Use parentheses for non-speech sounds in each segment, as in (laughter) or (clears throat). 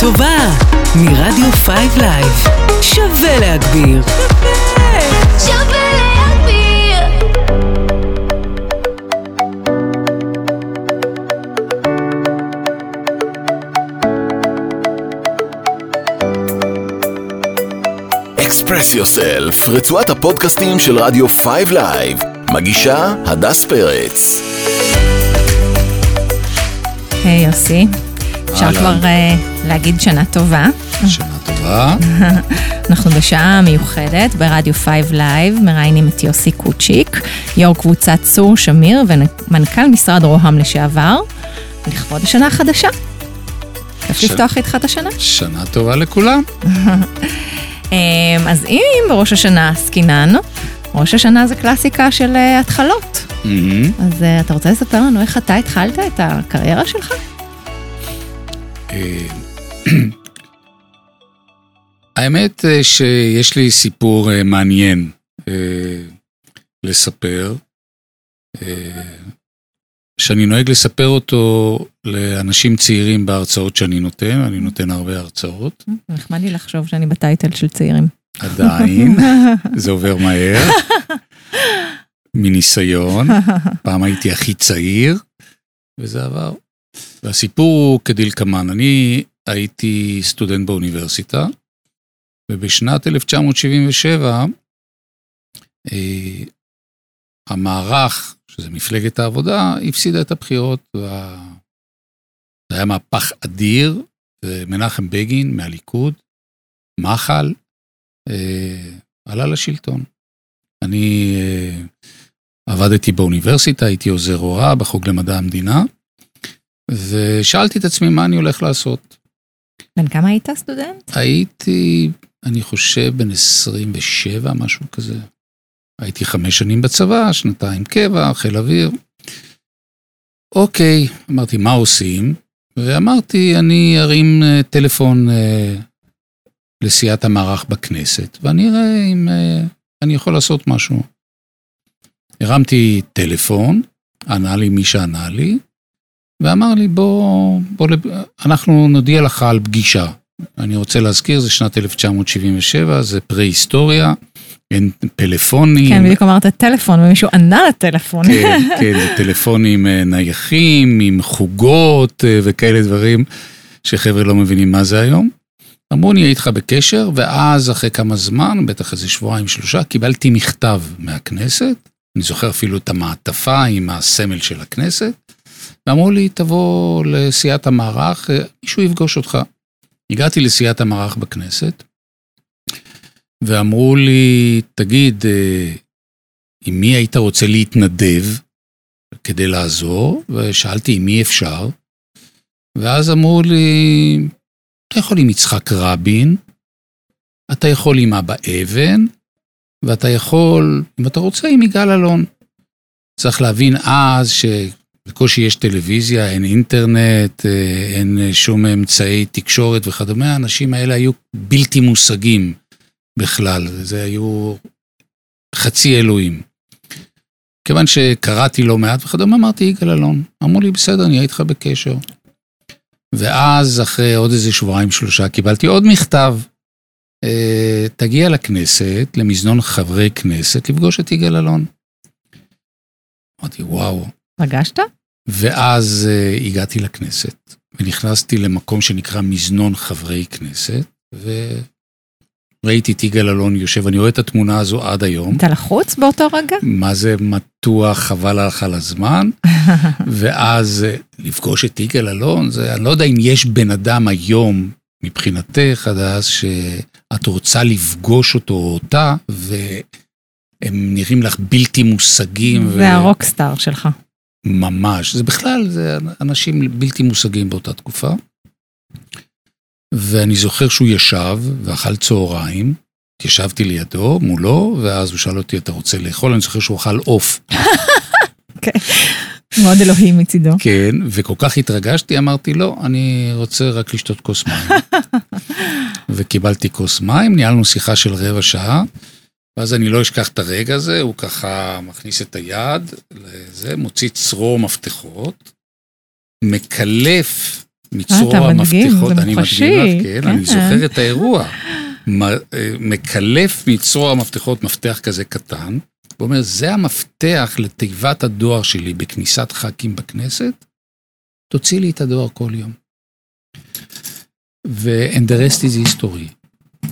טובה, מרדיו 5 לייב. שווה להגביר. שווה. express yourself, רצועת הפודקאסטים של רדיו 5 לייב. מגישה הדס פרץ. היי יוסי, אפשר. כבר אה, להגיד שנה טובה. שנה טובה. (laughs) אנחנו בשעה מיוחדת ברדיו 5 לייב, מראיינים את יוסי קוצ'יק, יו"ר קבוצת צור שמיר ומנכ"ל משרד רוה"מ לשעבר, לכבוד השנה החדשה. כיף ש- לפתוח איתך את השנה. שנה טובה לכולם. (laughs) אמ, אז אם בראש השנה עסקינן, ראש השנה זה קלאסיקה של אה, התחלות. אז אה, אתה רוצה לספר לנו איך אתה התחלת את הקריירה שלך? אה, (clears throat) האמת אה, שיש לי סיפור אה, מעניין לספר, שאני נוהג לספר אותו לאנשים צעירים בהרצאות שאני נותן, אני נותן הרבה הרצאות, נחמד לי לחשוב שאני בטייטל של צעירים. עדיין, (laughs) זה עובר מהר, מניסיון. (laughs) פעם הייתי הכי צעיר, וזה עבר. והסיפור הוא כדלקמן, אני הייתי סטודנט באוניברסיטה, ובשנת 1977, אה, המערך, שזה מפלגת העבודה, הפסידה את הבחירות. וה... זה היה מהפך אדיר, ומנחם בגין מהליכוד, מחל, אה, עלה לשלטון. אני אה, עבדתי באוניברסיטה, הייתי עוזר הוראה בחוג למדע המדינה, ושאלתי את עצמי מה אני הולך לעשות. בן כמה היית סטודנט? הייתי, אני חושב, בן 27, משהו כזה. הייתי חמש שנים בצבא, שנתיים קבע, חיל אוויר. אוקיי, אמרתי, מה עושים? ואמרתי, אני ארים אה, טלפון אה, לסיעת המערך בכנסת, ואני אראה אם אה, אני יכול לעשות משהו. הרמתי טלפון, ענה לי מי שענה לי, ואמר לי, בוא, בוא, אנחנו נודיע לך על פגישה. אני רוצה להזכיר, זה שנת 1977, זה פרה-היסטוריה, אין פלאפונים. כן, בדיוק אמרת טלפון ומישהו ענה לטלפון. כן, (laughs) כן, זה טלפונים אה, נייחים, עם חוגות אה, וכאלה דברים, שחבר'ה לא מבינים מה זה היום. אמרו, נהיה איתך בקשר, ואז אחרי כמה זמן, בטח איזה שבועיים, שלושה, קיבלתי מכתב מהכנסת, אני זוכר אפילו את המעטפה עם הסמל של הכנסת, ואמרו לי, תבוא לסיעת המערך, אה, מישהו יפגוש אותך. הגעתי לסיעת המערך בכנסת, ואמרו לי, תגיד, אה, עם מי היית רוצה להתנדב כדי לעזור? ושאלתי עם מי אפשר, ואז אמרו לי, אתה יכול עם יצחק רבין, אתה יכול עם אבא אבן, ואתה יכול, אם אתה רוצה, עם יגאל אלון. צריך להבין אז שבקושי יש טלוויזיה, אין אינטרנט, אה, אין אה, שום אמצעי תקשורת וכדומה, האנשים האלה היו בלתי מושגים בכלל, זה היו חצי אלוהים. כיוון שקראתי לא מעט וכדומה, אמרתי יגאל אלון. אמרו לי, בסדר, נהיה איתך בקשר. ואז, אחרי עוד איזה שבועיים שלושה, קיבלתי עוד מכתב. אה, תגיע לכנסת, למזנון חברי כנסת, לפגוש את יגאל אלון. אמרתי, וואו. פגשת? ואז אה, הגעתי לכנסת, ונכנסתי למקום שנקרא מזנון חברי כנסת, וראיתי את יגאל אלון יושב, אני רואה את התמונה הזו עד היום. אתה לחוץ באותו רגע? מה זה מתוח, חבל לך על הזמן, (laughs) ואז אה, לפגוש את יגאל אלון, זה, אני לא יודע אם יש בן אדם היום, מבחינתך, עד אז, שאת רוצה לפגוש אותו או אותה, והם נראים לך בלתי מושגים. ו- זה הרוקסטאר שלך. ממש, זה בכלל, זה אנשים בלתי מושגים באותה תקופה. ואני זוכר שהוא ישב ואכל צהריים, התיישבתי לידו, מולו, ואז הוא שאל אותי, אתה רוצה לאכול? אני זוכר שהוא אכל עוף. (laughs) מאוד אלוהי מצידו. כן, וכל כך התרגשתי, אמרתי, לא, אני רוצה רק לשתות כוס מים. (laughs) וקיבלתי כוס מים, ניהלנו שיחה של רבע שעה, ואז אני לא אשכח את הרגע הזה, הוא ככה מכניס את היד לזה, מוציא צרור מפתחות, מקלף מצרור מדגים, המפתחות, זה אני מוחשי, מדגים לך, כן, כן. אני זוכר את האירוע. אה, מקלף מצרור המפתחות מפתח כזה קטן, ואומר, זה המפתח לתיבת הדואר שלי בכניסת ח"כים בכנסת, תוציא לי את הדואר כל יום. ו-and the rest is history.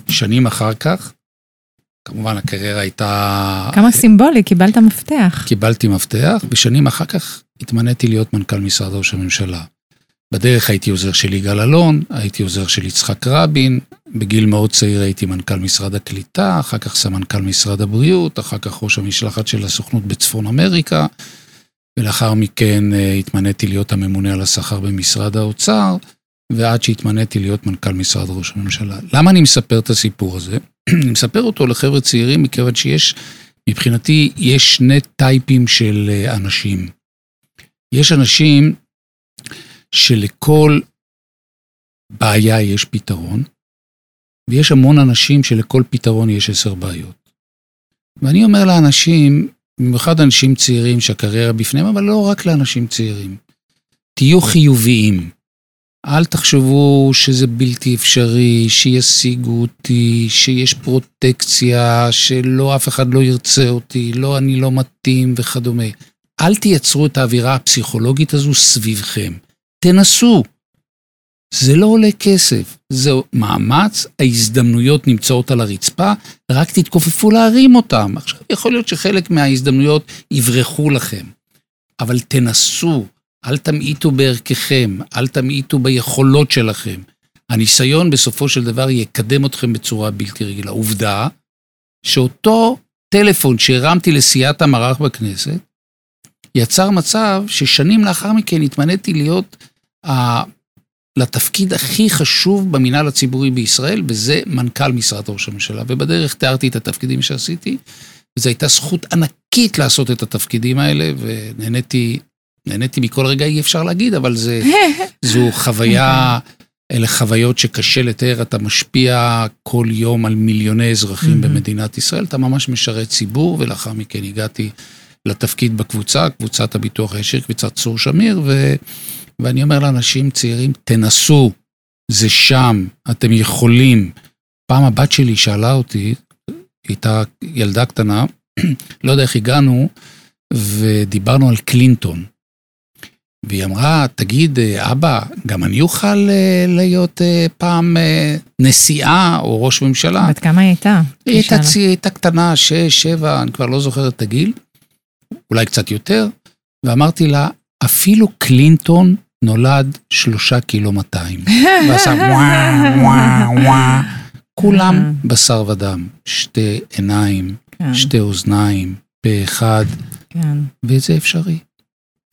שנים אחר כך, כמובן הקריירה הייתה... כמה סימבולי, קיבלת מפתח. קיבלתי מפתח, ושנים אחר כך התמניתי להיות מנכ"ל משרד ראש הממשלה. בדרך הייתי עוזר של יגאל אלון, הייתי עוזר של יצחק רבין, בגיל מאוד צעיר הייתי מנכ"ל משרד הקליטה, אחר כך סמנכ"ל משרד הבריאות, אחר כך ראש המשלחת של הסוכנות בצפון אמריקה, ולאחר מכן אה, התמניתי להיות הממונה על השכר במשרד האוצר, ועד שהתמניתי להיות מנכ"ל משרד ראש הממשלה. למה אני מספר את הסיפור הזה? (clears throat) אני מספר אותו לחבר'ה צעירים מכיוון שיש, מבחינתי, יש שני טייפים של אה, אנשים. יש אנשים שלכל בעיה יש פתרון, ויש המון אנשים שלכל פתרון יש עשר בעיות. ואני אומר לאנשים, במיוחד אנשים צעירים שהקריירה בפניהם, אבל לא רק לאנשים צעירים, תהיו חיוביים. אל תחשבו שזה בלתי אפשרי, שישיגו אותי, שיש פרוטקציה, שלא אף אחד לא ירצה אותי, לא אני לא מתאים וכדומה. אל תייצרו את האווירה הפסיכולוגית הזו סביבכם. תנסו. זה לא עולה כסף, זה מאמץ, ההזדמנויות נמצאות על הרצפה, רק תתכופפו להרים אותם. עכשיו, יכול להיות שחלק מההזדמנויות יברחו לכם, אבל תנסו, אל תמעיטו בערככם, אל תמעיטו ביכולות שלכם. הניסיון בסופו של דבר יקדם אתכם בצורה בלתי רגילה. עובדה שאותו טלפון שהרמתי לסיעת המערך בכנסת, יצר מצב ששנים לאחר מכן התמניתי להיות ה... לתפקיד הכי חשוב במינהל הציבורי בישראל, וזה מנכ"ל משרד ראש הממשלה. ובדרך תיארתי את התפקידים שעשיתי, וזו הייתה זכות ענקית לעשות את התפקידים האלה, ונהניתי נהניתי מכל רגע, אי אפשר להגיד, אבל זה, (laughs) זו חוויה, אלה חוויות שקשה לתאר, אתה משפיע כל יום על מיליוני אזרחים במדינת ישראל, אתה ממש משרת ציבור, ולאחר מכן הגעתי לתפקיד בקבוצה, קבוצת הביטוח הישיר, קבוצת צור שמיר, ו, ואני אומר לאנשים צעירים, תנסו, זה שם, אתם יכולים. פעם הבת שלי שאלה אותי, הייתה ילדה קטנה, (clears throat) לא יודע איך הגענו, ודיברנו על קלינטון. והיא אמרה, תגיד, אבא, גם אני אוכל אה, להיות אה, פעם אה, נשיאה או ראש ממשלה? בת כמה היא הייתה? היא הייתה. צי- הייתה קטנה, שש, שבע, אני כבר לא זוכר את הגיל, אולי קצת יותר, ואמרתי לה, אפילו קלינטון נולד שלושה קילו מאתיים. (laughs) ועשה וואו, וואו, וואו. כולם בשר ודם, שתי עיניים, כן, שתי אוזניים, פה אחד, כן. וזה אפשרי.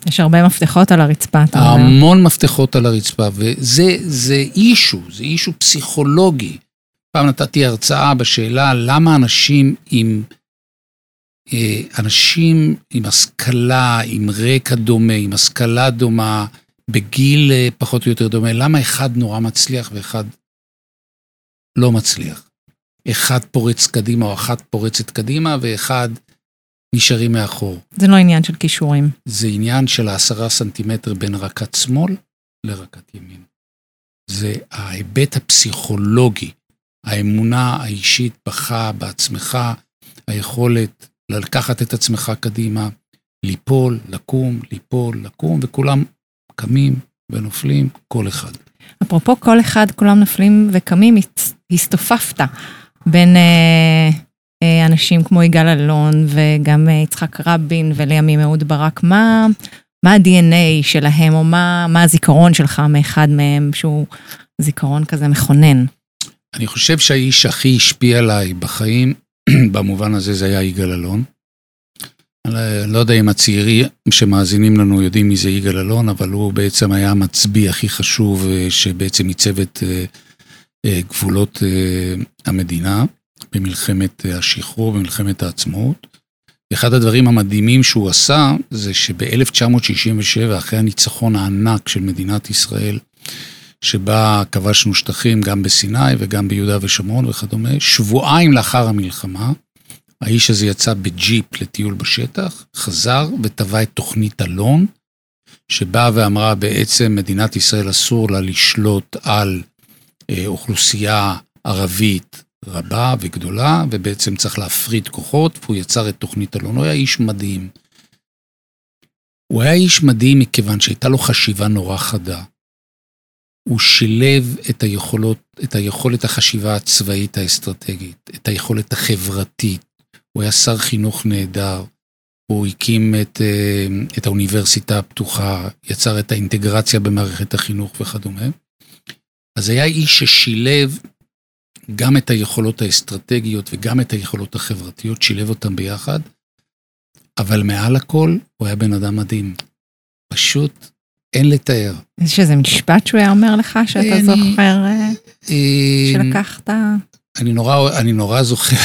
יש הרבה מפתחות על הרצפה, אתה אומר. המון מפתחות על הרצפה, וזה זה אישו, זה אישו פסיכולוגי. פעם נתתי הרצאה בשאלה למה אנשים עם, אה, אנשים עם השכלה, עם רקע דומה, עם השכלה דומה, בגיל אה, פחות או יותר דומה, למה אחד נורא מצליח ואחד לא מצליח? אחד פורץ קדימה או אחת פורצת קדימה ואחד נשארים מאחור. זה לא עניין של כישורים. זה עניין של העשרה סנטימטר בין רקת שמאל לרקת ימין. זה ההיבט הפסיכולוגי, האמונה האישית בך, בעצמך, היכולת לקחת את עצמך קדימה, ליפול, לקום, ליפול, לקום, וכולם קמים ונופלים, כל אחד. אפרופו כל אחד, כולם נופלים וקמים, הסתופפת בין אה, אנשים כמו יגאל אלון וגם אה, יצחק רבין ולימים אהוד ברק. מה, מה ה-DNA שלהם, או מה, מה הזיכרון שלך מאחד מהם, שהוא זיכרון כזה מכונן? אני חושב שהאיש שהכי השפיע עליי בחיים, (clears throat) במובן הזה זה היה יגאל אלון. אני לא יודע אם הצעירים שמאזינים לנו יודעים מי זה יגאל אלון, אבל הוא בעצם היה המצביא הכי חשוב אה, שבעצם עיצב את אה, אה, גבולות אה, המדינה במלחמת אה, השחרור, במלחמת העצמאות. אחד הדברים המדהימים שהוא עשה זה שב-1967, אחרי הניצחון הענק של מדינת ישראל, שבה כבשנו שטחים גם בסיני וגם ביהודה ושומרון וכדומה, שבועיים לאחר המלחמה, האיש הזה יצא בג'יפ לטיול בשטח, חזר וטבע את תוכנית אלון, שבאה ואמרה בעצם מדינת ישראל אסור לה לשלוט על אה, אוכלוסייה ערבית רבה וגדולה, ובעצם צריך להפריד כוחות, והוא יצר את תוכנית אלון. הוא היה איש מדהים. הוא היה איש מדהים מכיוון שהייתה לו חשיבה נורא חדה. הוא שילב את היכולות, את היכולת החשיבה הצבאית האסטרטגית, את היכולת החברתית. הוא היה שר חינוך נהדר. הוא הקים את, אה, את האוניברסיטה הפתוחה, יצר את האינטגרציה במערכת החינוך וכדומה. אז היה איש ששילב גם את היכולות האסטרטגיות וגם את היכולות החברתיות, שילב אותם ביחד, אבל מעל הכל הוא היה בן אדם מדהים. פשוט אין לתאר. יש איזה משפט שהוא היה אומר לך שאתה אני- זוכר אה, אה, שלקחת? אני נורא, אני נורא זוכר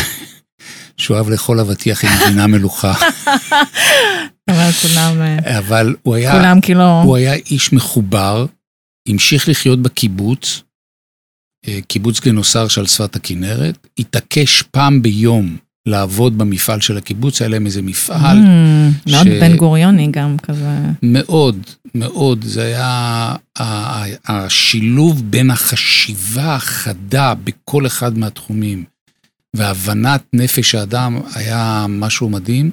(laughs) שהוא אהב לאכול אבטיח עם גבינה מלוכה, (laughs) אבל כולם, אה, אבל הוא היה, כולם כאילו, הוא היה איש מחובר, המשיך לחיות בקיבוץ, קיבוץ גנוסר שעל שפת הכנרת, התעקש פעם ביום לעבוד במפעל של הקיבוץ, היה להם איזה מפעל Mm, מאוד ש- בן גוריוני גם כזה. מאוד, מאוד, זה היה השילוב בין החשיבה החדה בכל אחד מהתחומים והבנת נפש האדם היה משהו מדהים.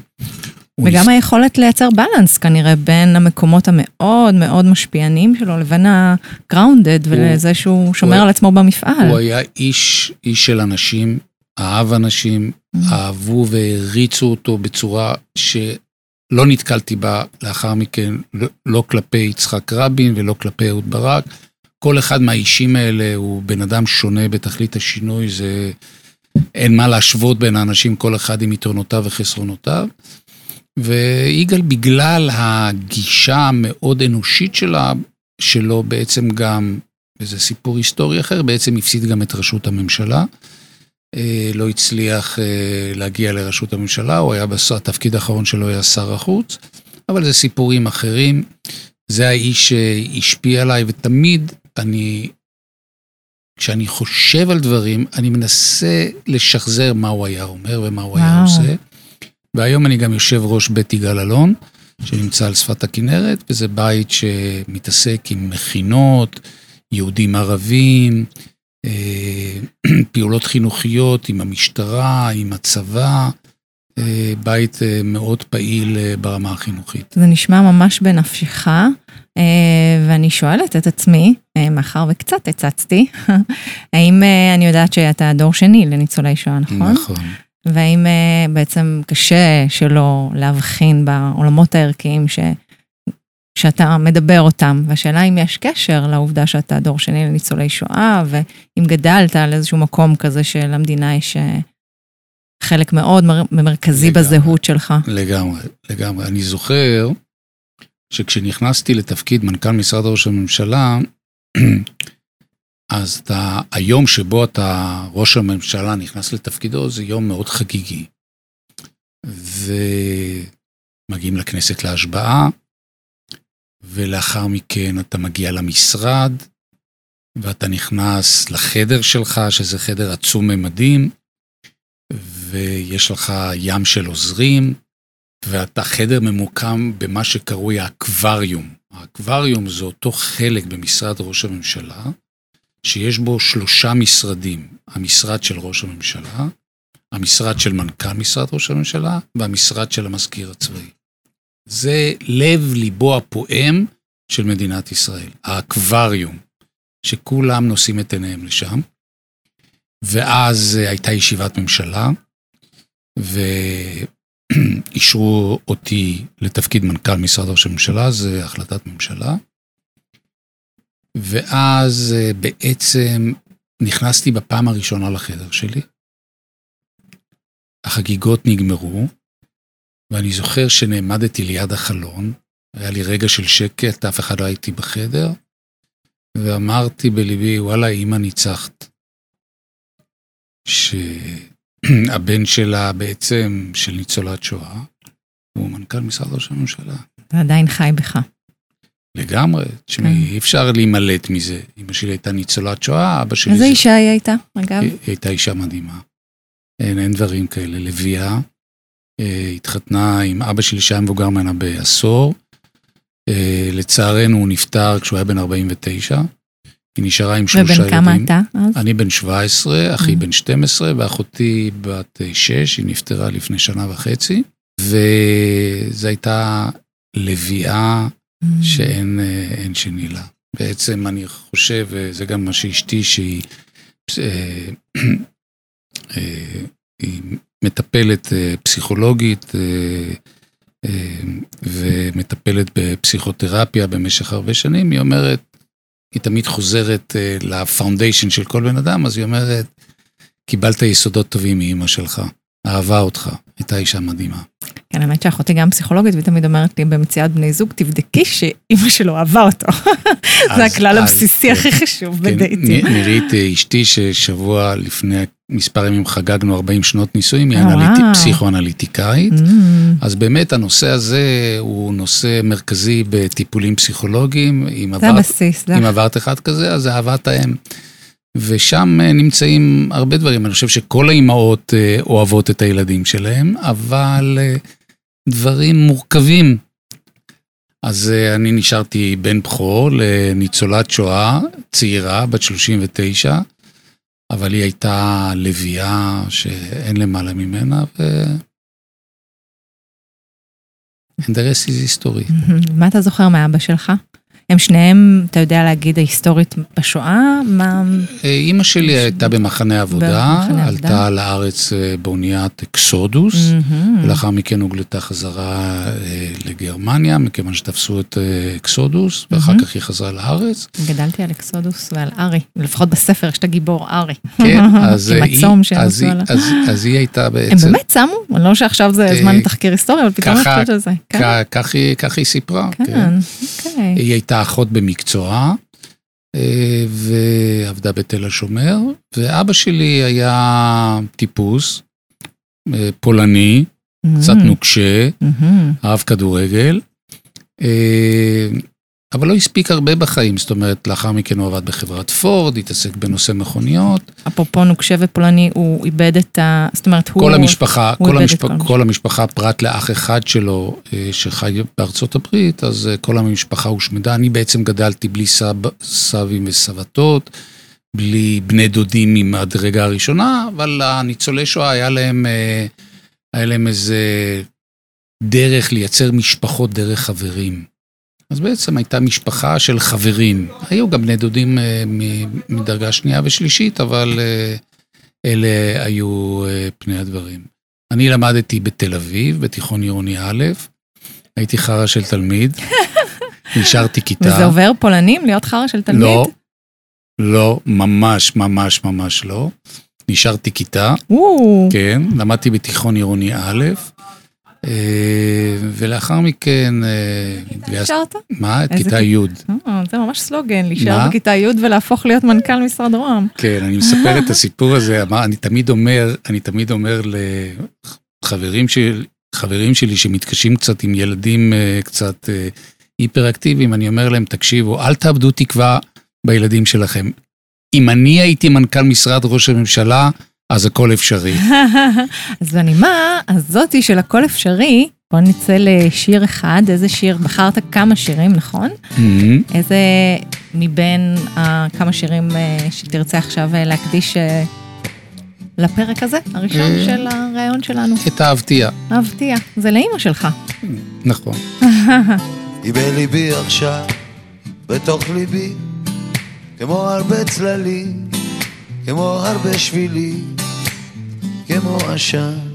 וגם היכולת לייצר בלנס כנראה בין המקומות המאוד מאוד משפיענים שלו לבין ה-grounded ולזה שהוא שומר על עצמו במפעל. הוא היה איש, איש של אנשים, אהב אנשים, Mm. אהבו והריצו אותו בצורה שלא נתקלתי בה לאחר מכן, לא, לא כלפי יצחק רבין ולא כלפי אהוד ברק. כל אחד מהאישים האלה הוא בן אדם שונה בתכלית השינוי, זה... אין מה להשוות בין האנשים, כל אחד עם יתרונותיו וחסרונותיו. ויגאל, בגלל הגישה המאוד אנושית שלה, שלו בעצם גם, וזה סיפור היסטורי אחר, בעצם הפסיד גם את ראשות הממשלה. אה, לא הצליח אה, להגיע לראשות הממשלה, הוא היה, בס- התפקיד האחרון שלו היה שר החוץ, אבל זה סיפורים אחרים. זה האיש שהשפיע עליי, ותמיד אני, כשאני חושב על דברים, אני מנסה לשחזר מה הוא היה אומר ומה הוא היה וואו. עושה. והיום אני גם יושב ראש בית יגאל אלון, שנמצא על שפת הכנרת, וזה בית שמתעסק עם מכינות, יהודים ערבים, אה, (clears throat) פעולות חינוכיות עם המשטרה, עם הצבא, אה, בית אה, מאוד פעיל ברמה החינוכית. זה נשמע ממש בנפשך, ואני שואלת את עצמי, מאחר וקצת הצצתי, (laughs) האם אני יודעת שאתה דור שני לניצולי שואה, נכון? נכון. והאם אה, בעצם קשה שלא להבחין בעולמות הערכיים ש... שאתה מדבר אותם, והשאלה אם יש קשר לעובדה שאתה דור שני לניצולי שואה, ואם גדלת על איזשהו מקום כזה שלמדינה יש אה, חלק מאוד מר- מרכזי לגמרי. בזהות שלך. לגמרי, לגמרי. אני זוכר שכשנכנסתי לתפקיד מנכ"ל משרד ראש הממשלה, אז אתה, היום שבו אתה, ראש הממשלה נכנס לתפקידו, זה יום מאוד חגיגי. ומגיעים לכנסת להשבעה, ולאחר מכן אתה מגיע למשרד, ואתה נכנס לחדר שלך, שזה חדר עצום ממדים, ויש לך ים של עוזרים, ואתה חדר ממוקם במה שקרוי האקווריום. האקווריום זה אותו חלק במשרד ראש הממשלה, שיש בו שלושה משרדים, המשרד של ראש הממשלה, המשרד של מנכ"ל משרד ראש הממשלה והמשרד של המזכיר הצבאי. זה לב ליבו הפועם של מדינת ישראל, האקווריום, שכולם נושאים את עיניהם לשם. ואז אה, הייתה ישיבת ממשלה, ואישרו אותי לתפקיד מנכ"ל משרד ראש הממשלה, זה החלטת ממשלה. ואז אה, בעצם נכנסתי בפעם הראשונה לחדר שלי. החגיגות נגמרו, ואני זוכר שנעמדתי ליד החלון, היה לי רגע של שקט, אף אחד לא הייתי בחדר, ואמרתי בליבי, וואלה, אמא ניצחת. שהבן שלה בעצם, של ניצולת שואה, הוא מנכ"ל משרד ראש הממשלה. זה עדיין חי בך. לגמרי, תשמעי, כן. אי אפשר להימלט מזה. אמא שלי הייתה ניצולת שואה, אבא שלי... איזה זה- אישה היא הייתה, אגב? היא הייתה אישה מדהימה. אין, אין דברים כאלה. לביאה, אה, התחתנה עם אבא שלי שהיה מבוגר ממנה בעשור, אה, לצערנו הוא נפטר כשהוא היה בן 49. היא נשארה עם שלושה ילדים. ובן כמה אתה אז? אני בן 17, אחי Mm. בן 12, ואחותי בת 6, היא נפטרה לפני שנה וחצי. וזו הייתה לביאה. שאין אה, שני לה. בעצם אני חושב, וזה גם מה שאשתי, שהיא אה, אה, היא מטפלת אה, פסיכולוגית אה, אה, ומטפלת בפסיכותרפיה במשך הרבה שנים, היא אומרת, היא תמיד חוזרת אה, לפאונדיישן של כל בן אדם, אז היא אומרת, קיבלת יסודות טובים מאימא שלך, אהבה אותך, הייתה אישה מדהימה. כן, האמת שאחותי גם פסיכולוגית, והיא תמיד אומרת לי במציאת בני זוג, תבדקי שאימא שלו אהבה אותו. זה הכלל הבסיסי כן. הכי חשוב כן, בדייטים. נירית אה, אשתי ששבוע לפני מספר ימים חגגנו 40 שנות נישואים, היא אה, אנליטי-. פסיכואנליטיקאית. Mm. אז באמת הנושא הזה הוא נושא מרכזי בטיפולים פסיכולוגיים. זה הבסיס, אם עברת אחד כזה, אז זה אהבת האם. ושם אה, נמצאים הרבה דברים. אני חושב שכל האימהות אוהבות את הילדים שלהם, אבל דברים מורכבים. אז אה, אני נשארתי בן בכור לניצולת שואה צעירה, בת 39, אבל היא הייתה לביאה שאין למעלה ממנה, ו... Rest is history. מה אתה זוכר מאבא שלך? הם שניהם, אתה יודע להגיד, ההיסטורית בשואה? מה... אה, אימא שלי הייתה במחנה עבודה, במחנה עבודה. עלתה לארץ אה, באוניית אקסודוס. ולאחר מכן הוגלתה חזרה אה, לגרמניה, מכיוון שתפסו את אקסודוס, ואחר. כך היא חזרה לארץ. גדלתי על אקסודוס ועל ארי, לפחות בספר יש את הגיבור ארי. כן, אז היא- אז היא- הייתה הם בעצם, באמת שמו? אני לא שעכשיו זה זמן לתחקיר היסטוריה, אבל פתאום אני חושבת על זה. כ- כך היא- כך היא סיפרה. כן. כן, אוקיי. היא הייתה אחות במקצועה, אה, ועבדה בתל השומר, ואבא שלי היה טיפוס, אה, פולני, קצת מהמם, נוקשה, מהמם. אהב כדורגל, אה, אבל לא הספיק הרבה בחיים, זאת אומרת, לאחר מכן הוא עבד בחברת פורד, התעסק בנושא מכוניות. אפרופו נוקשה ופולני, הוא איבד את ה... זאת אומרת, הוא... כל המשפחה, הוא כל, המשפ... כל המשפחה. כל המשפחה, פרט לאח אחד שלו אה, שחי בארצות הברית, אז אה, כל המשפחה הושמדה. אני בעצם גדלתי בלי סב... סבים וסבתות, בלי בני דודים ממדרגה הראשונה, אבל הניצולי שואה היה להם, אה, היה להם איזה דרך לייצר משפחות דרך חברים. אז בעצם הייתה משפחה של חברים. היו גם בני דודים אה, מדרגה שנייה ושלישית, אבל אה, אלה היו אה, פני הדברים. אני למדתי בתל אביב, בתיכון עירוני א', הייתי חרא של תלמיד, (laughs) נשארתי כיתה. וזה עובר פולנים להיות חרא של תלמיד? לא, לא, ממש, ממש, ממש לא. נשארתי כיתה, כן, למדתי בתיכון עירוני א', ולאחר מכן אה, התגייסתי, נשארת? מה? את איזה כיתה? י'. אה, זה ממש סלוגן, להישאר? בכיתה י' ולהפוך להיות מנכ"ל משרד רוה"מ. כן, אני מספר את (laughs) הסיפור הזה, אני תמיד אומר, אני תמיד אומר לחברים שלי, חברים שלי שמתקשים קצת עם ילדים אה, קצת היפראקטיביים, אני אומר להם, תקשיבו, אל תאבדו תקווה בילדים שלכם. אם אני הייתי מנכ"ל משרד ראש הממשלה, אז הכל אפשרי. (laughs) אז בנימה הזאתי של הכל אפשרי, בוא נצא לשיר אחד, איזה שיר, בחרת כמה שירים, נכון? מהמם. איזה מבין הכמה שירים אה, שתרצה עכשיו אה, להקדיש אה, לפרק הזה, הראשון אה. של הראיון שלנו? את האבטייה, אהבתיה, זה לאימא שלך. נכון. (laughs) היא בליבי עכשיו, בתוך ליבי, כמו הרבה צללים, כמו הרבה שבילים, כמו עשן.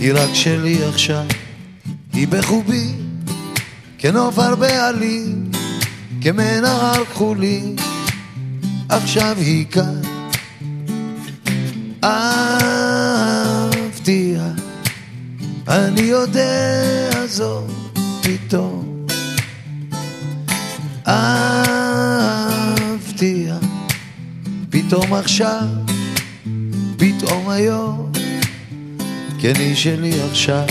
היא רק שלי עכשיו, היא בחובי, כנוף הרבה עלים, כמנהר כחולי, עכשיו היא כאן. אהבתיה, אני יודע זאת פתאום. אהבתיה, פתאום עכשיו, פתאום היום, כן היא שלי עכשיו,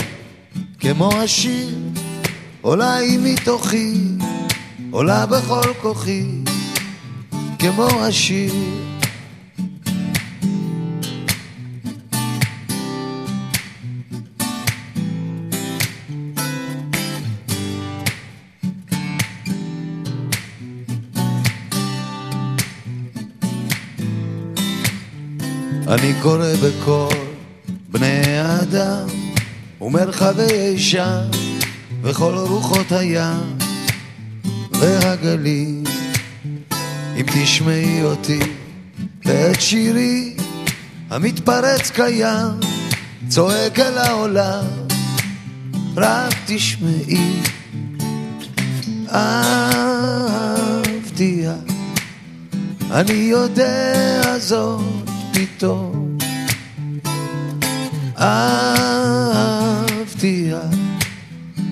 כמו השיר, עולה היא מתוכי, עולה בכל כוחי, כמו השיר. אני קורא בקול בני האדם ומרחבי אישה וכל רוחות הים והגליל. אם תשמעי אותי ואת שירי המתפרץ קיים צועק אל העולם רק תשמעי. אהבתיה אני יודע זאת פתאום אהבתיה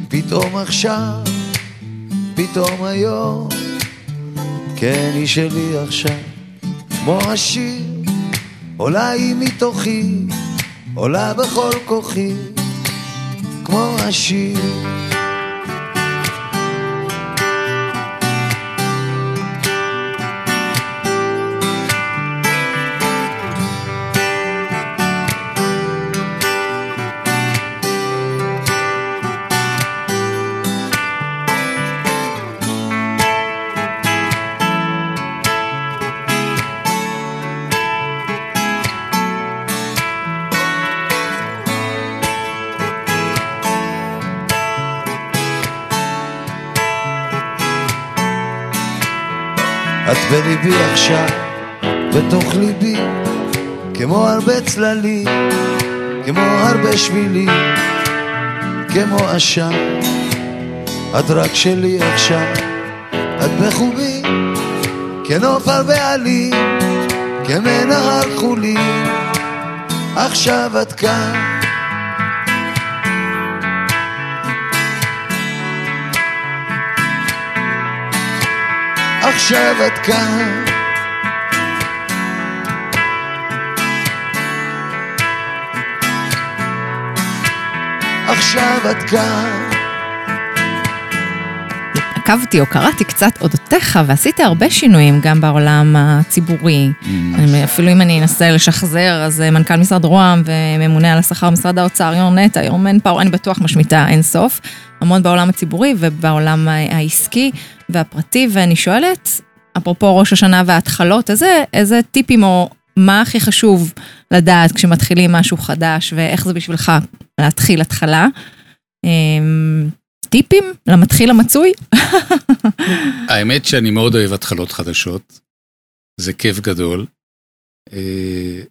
פתאום עכשיו פתאום היום. כן היא שלי עכשיו. כמו השיר עולה היא מתוכי עולה בכל כוחי. כמו השיר את בליבי עכשיו, בתוך ליבי, כמו הרבה צללים, כמו הרבה שבילים, כמו עשן. את רק שלי עכשיו, את בחובי, כנוף הרבה עלים, כמנהר חולים, עכשיו את כאן. עכשיו את כאן. עכשיו את כאן. עקבתי או קראתי קצת אודותיך ועשית הרבה שינויים גם בעולם הציבורי. אני- אפילו אם אני אנסה לשחזר, אז אה, מנכ"ל משרד רוה"מ וממונה על השכר במשרד האוצר, יו"ר נטע, יו"ר מנפאור, אני בטוח משמיטה אין סוף. המון בעולם הציבורי ובעולם העסקי והפרטי, ואני שואלת, אפרופו ראש השנה וההתחלות, איזה, איזה טיפים או מה הכי חשוב לדעת כשמתחילים משהו חדש ואיך זה בשבילך להתחיל התחלה? טיפים למתחיל המצוי? (laughs) האמת שאני מאוד אוהב התחלות חדשות. זה כיף גדול. אה,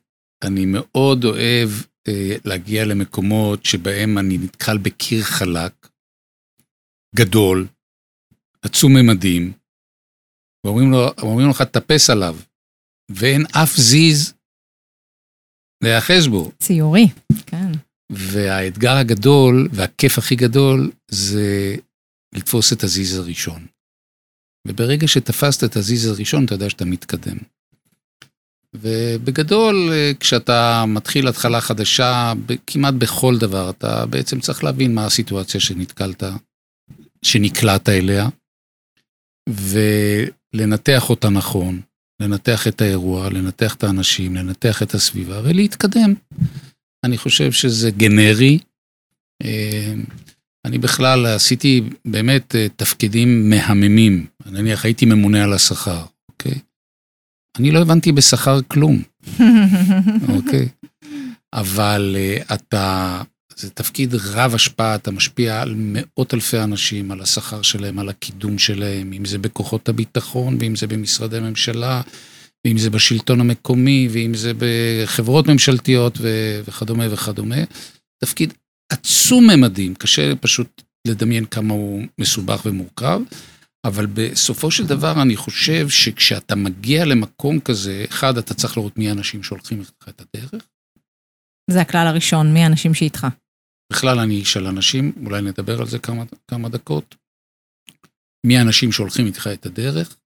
אני מאוד אוהב אה, להגיע למקומות שבהם אני נתקל בקיר חלק, גדול, עצום ממדים, ואומרים לו, אומרים לך, תטפס עליו, ואין אף זיז להיאחז בו. ציורי, כן. והאתגר הגדול והכיף הכי גדול זה לתפוס את הזיז הראשון. וברגע שתפסת את הזיז הראשון, אתה יודע שאתה מתקדם. ובגדול, אה, כשאתה מתחיל התחלה חדשה, כמעט בכל דבר, אתה בעצם צריך להבין מה הסיטואציה שנתקלת, שנקלעת אליה, ולנתח אותה נכון, לנתח את האירוע, לנתח את האנשים, לנתח את הסביבה ולהתקדם. אני חושב שזה גנרי. אה, אני בכלל עשיתי באמת אה, תפקידים מהממים. נניח הייתי ממונה על השכר, אוקיי? אני לא הבנתי בשכר כלום, (laughs) אוקיי? אבל אה, אתה, זה תפקיד רב השפעה, אתה משפיע על מאות אלפי אנשים, על השכר שלהם, על הקידום שלהם, אם זה בכוחות הביטחון, ואם זה במשרדי ממשלה, ואם זה בשלטון המקומי, ואם זה בחברות ממשלתיות ו- וכדומה וכדומה. תפקיד עצום ממדים, קשה פשוט לדמיין כמה הוא מסובך ומורכב, אבל בסופו של דבר אני חושב שכשאתה מגיע למקום כזה, אחד, אתה צריך לראות מי האנשים שהולכים איתך את הדרך. זה הכלל הראשון, מי האנשים שאיתך? בכלל אני איש של אנשים, אולי נדבר על זה כמה, כמה דקות. מי האנשים שהולכים איתך את הדרך,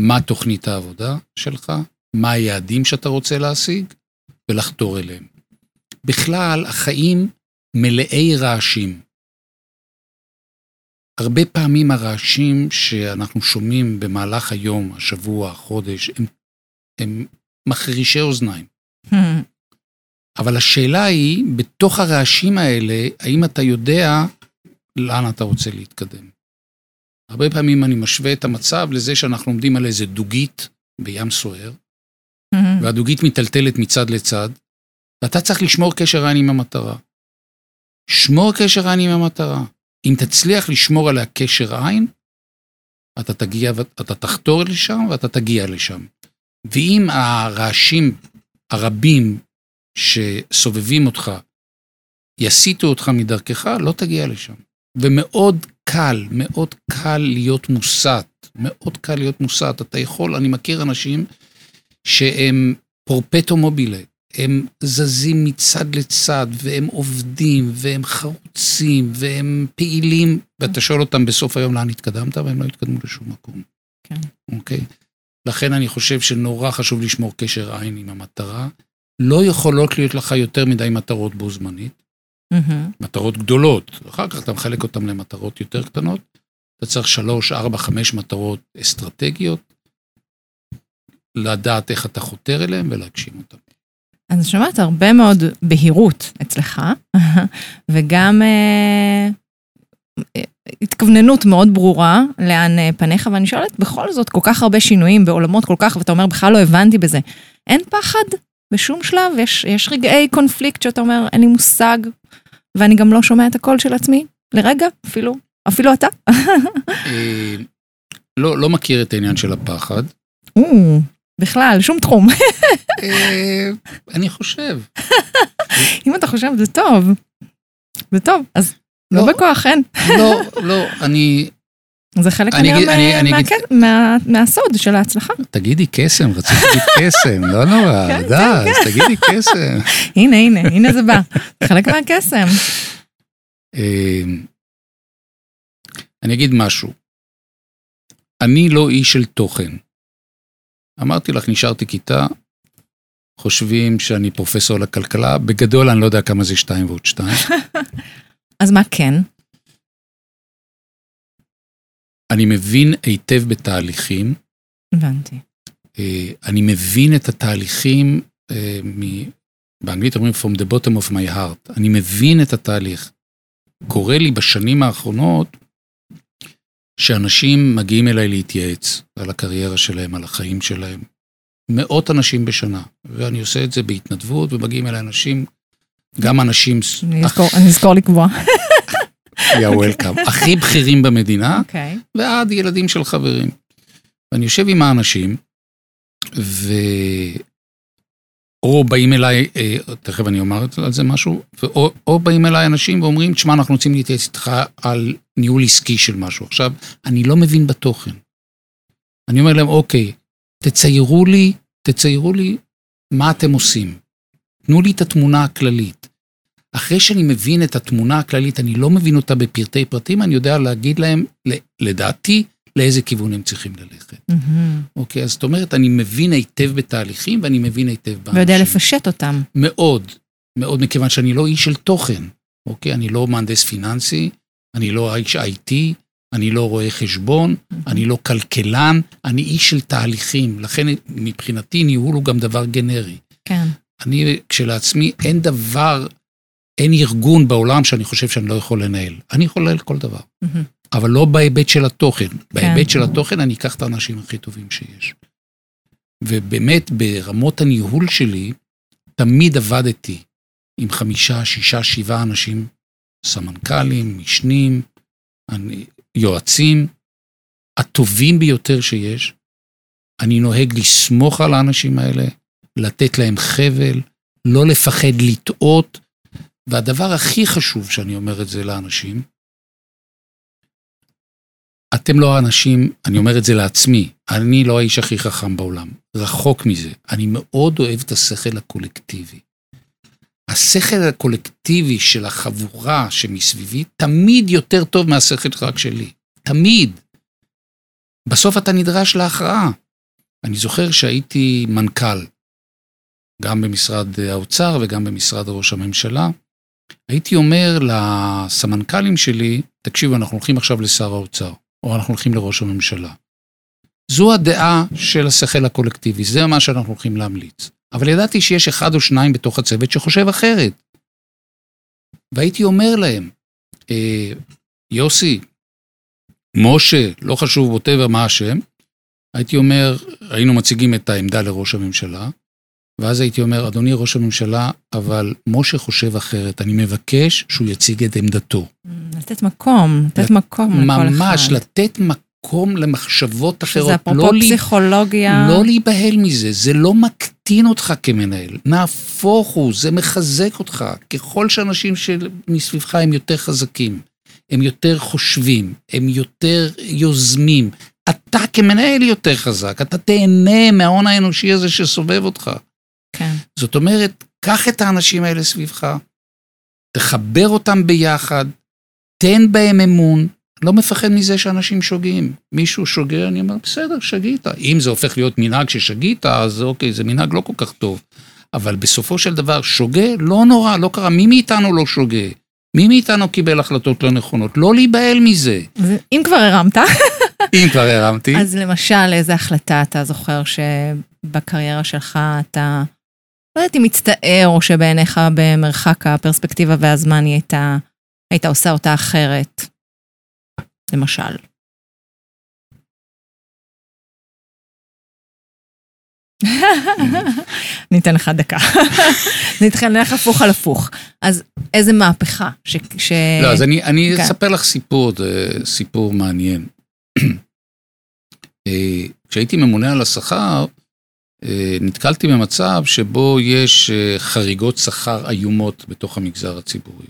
מה תוכנית העבודה שלך, מה היעדים שאתה רוצה להשיג, ולחתור אליהם. בכלל, החיים מלאי רעשים. הרבה פעמים הרעשים שאנחנו שומעים במהלך היום, השבוע, החודש, הם, הם מחרישי אוזניים. (laughs) אבל השאלה היא, בתוך הרעשים האלה, האם אתה יודע לאן אתה רוצה להתקדם? הרבה פעמים אני משווה את המצב לזה שאנחנו עומדים על איזה דוגית בים סוער, והדוגית מיטלטלת מצד לצד, ואתה צריך לשמור קשר עין עם המטרה. שמור קשר עין עם המטרה. אם תצליח לשמור עליה קשר עין, אתה תגיע, אתה תחתור לשם ואתה תגיע לשם. ואם הרעשים הרבים שסובבים אותך יסיטו אותך מדרכך, לא תגיע לשם. ומאוד קל, מאוד קל להיות מוסת, מאוד קל להיות מוסת. אתה יכול, אני מכיר אנשים שהם פורפטו מובילה, הם זזים מצד לצד, והם עובדים, והם חרוצים, והם פעילים, ואתה שואל אותם בסוף היום לאן התקדמת, והם לא התקדמו לשום מקום. כן. אוקיי? לכן אני חושב שנורא חשוב לשמור קשר עין עם המטרה. לא יכולות להיות לך יותר מדי מטרות בו זמנית. מטרות גדולות. אחר כך אתה מחלק אותן למטרות יותר קטנות. אתה צריך שלוש, ארבע, חמש מטרות אסטרטגיות, לדעת איך אתה חותר אליהן ולהגשים אותן. אז אני שומעת הרבה מאוד בהירות אצלך, (laughs) וגם אה, אה, התכווננות מאוד ברורה לאן אה, פניך, ואני שואלת, בכל זאת, כל כך הרבה שינויים בעולמות כל כך, ואתה אומר, בכלל לא הבנתי בזה. אין פחד בשום שלב? יש, יש רגעי קונפליקט שאתה אומר, אין לי מושג, ואני גם לא שומע את הקול של עצמי? לרגע, אפילו, אפילו אתה. אה, לא, לא מכיר את העניין של הפחד. בכלל, שום תחום. אה, אני חושב. אם אתה חושב, זה טוב. זה טוב, אז לא לא. בכוח, אין. לא, לא, אני... זה חלק כנראה מהסוד של ההצלחה. תגידי קסם, רציתי להגיד (laughs) קסם, לא נורא, כן, די, אז תגידי קסם. (laughs) הנה, הנה, הנה זה בא. חלק מהקסם. אה, אני אגיד משהו. אני לא איש של תוכן. אמרתי לך, נשארתי כיתה, חושבים שאני פרופסור לכלכלה, בגדול אני לא יודע כמה זה שתיים ועוד שתיים. (laughs) אז מה כן? אני מבין היטב בתהליכים, הבנתי. אה, אני מבין את התהליכים, אה, באנגלית אומרים From the bottom of my heart, אני מבין את התהליך. קורה לי בשנים האחרונות שאנשים מגיעים אליי להתייעץ על הקריירה שלהם, על החיים שלהם. מאות אנשים בשנה, ואני עושה את זה בהתנדבות, ומגיעים אליי אנשים, גם אנשים, אני אזכור לקבוע. יא וולקאם, (laughs) הכי בכירים במדינה, אוקיי. ועד ילדים של חברים. ואני יושב עם האנשים, ו... או באים אליי, אה, תכף אני אומר על זה משהו, ואו, או באים אליי אנשים ואומרים, תשמע, אנחנו רוצים להתייעץ איתך על ניהול עסקי של משהו. עכשיו, אני לא מבין בתוכן. אני אומר להם, אוקיי, תציירו לי, תציירו לי מה אתם עושים. תנו לי את התמונה הכללית. אחרי שאני מבין את התמונה הכללית, אני לא מבין אותה בפרטי פרטים, אני יודע להגיד להם, לדעתי, לאיזה כיוון הם צריכים ללכת. מהמם. אוקיי, אז זאת אומרת, אני מבין היטב בתהליכים ואני מבין היטב באנשים. ויודע לפשט אותם. מאוד, מאוד, מכיוון שאני לא איש של תוכן, אוקיי? אני לא מהנדס פיננסי, אני לא איש IT, אני לא רואה חשבון, אני לא כלכלן, אני איש של תהליכים. לכן מבחינתי ניהול הוא גם דבר גנרי. כן. אני כשלעצמי, אין דבר, אין ארגון בעולם שאני חושב שאני לא יכול לנהל. אני יכול לנהל כל דבר. אבל לא בהיבט של התוכן. בהיבט של התוכן אני אקח את האנשים הכי טובים שיש. ובאמת, ברמות הניהול שלי, תמיד עבדתי עם חמישה, שישה, שבעה אנשים, סמנכ"לים, משנים, אני, יועצים, הטובים ביותר שיש. אני נוהג לסמוך על האנשים האלה, לתת להם חבל, לא לפחד לטעות, והדבר הכי חשוב שאני אומר את זה לאנשים, אתם לא האנשים, אני אומר את זה לעצמי, אני לא האיש הכי חכם בעולם, רחוק מזה. אני מאוד אוהב את השכל הקולקטיבי. השכל הקולקטיבי של החבורה שמסביבי תמיד יותר טוב מהשכל רק שלי. תמיד. בסוף אתה נדרש להכרעה. אני זוכר שהייתי מנכ"ל, גם במשרד האוצר וגם במשרד ראש הממשלה. הייתי אומר לסמנכ"לים שלי, תקשיבו, אנחנו הולכים עכשיו לשר האוצר, או אנחנו הולכים לראש הממשלה. זו הדעה של השכל הקולקטיבי, זה מה שאנחנו הולכים להמליץ. אבל ידעתי שיש אחד או שניים בתוך הצוות שחושב אחרת. והייתי אומר להם, אה, יוסי, משה, לא חשוב, ווטאבר מה השם, הייתי אומר, היינו מציגים את העמדה לראש הממשלה, ואז הייתי אומר, אדוני ראש הממשלה, אבל משה חושב אחרת, אני מבקש שהוא יציג את עמדתו. לתת מקום, לתת מקום לכל אחד. ממש, לתת מקום למחשבות אחרות. שזה אפרופו לא פסיכולוגיה. לא להיבהל מזה, זה לא מקטין אותך כמנהל, נהפוך הוא, זה מחזק אותך. ככל שאנשים שמסביבך הם יותר חזקים, הם יותר חושבים, הם יותר יוזמים, אתה כמנהל יותר חזק, אתה תהנה מההון האנושי הזה שסובב אותך. זאת אומרת, קח את האנשים האלה סביבך, תחבר אותם ביחד, תן בהם אמון. לא מפחד מזה שאנשים שוגים. מישהו שוגה, אני אומר, בסדר, שגית. אם זה הופך להיות מנהג ששגית, אז אוקיי, זה מנהג לא כל כך טוב. אבל בסופו של דבר, שוגה, לא נורא, לא קרה. מי מאיתנו לא שוגה? מי מאיתנו קיבל החלטות לא נכונות? לא להיבהל מזה. אם כבר הרמת, (laughs) אם כבר הרמתי. אז למשל, איזה החלטה אתה זוכר שבקריירה שלך אתה, לא יודעת אם מצטער, או שבעיניך במרחק הפרספקטיבה והזמן היא הייתה, היית עושה אותה אחרת, למשל. (laughs) אני אתן לך דקה. (laughs) נתחיל הפוך על הפוך. אז איזה מהפכה ש... ש... לא, אז אני, אני כן. אספר לך סיפור, זה סיפור מעניין. (clears throat) אה, כשהייתי ממונה על השכר, אה, נתקלתי במצב שבו יש אה, חריגות שכר איומות בתוך המגזר הציבורי.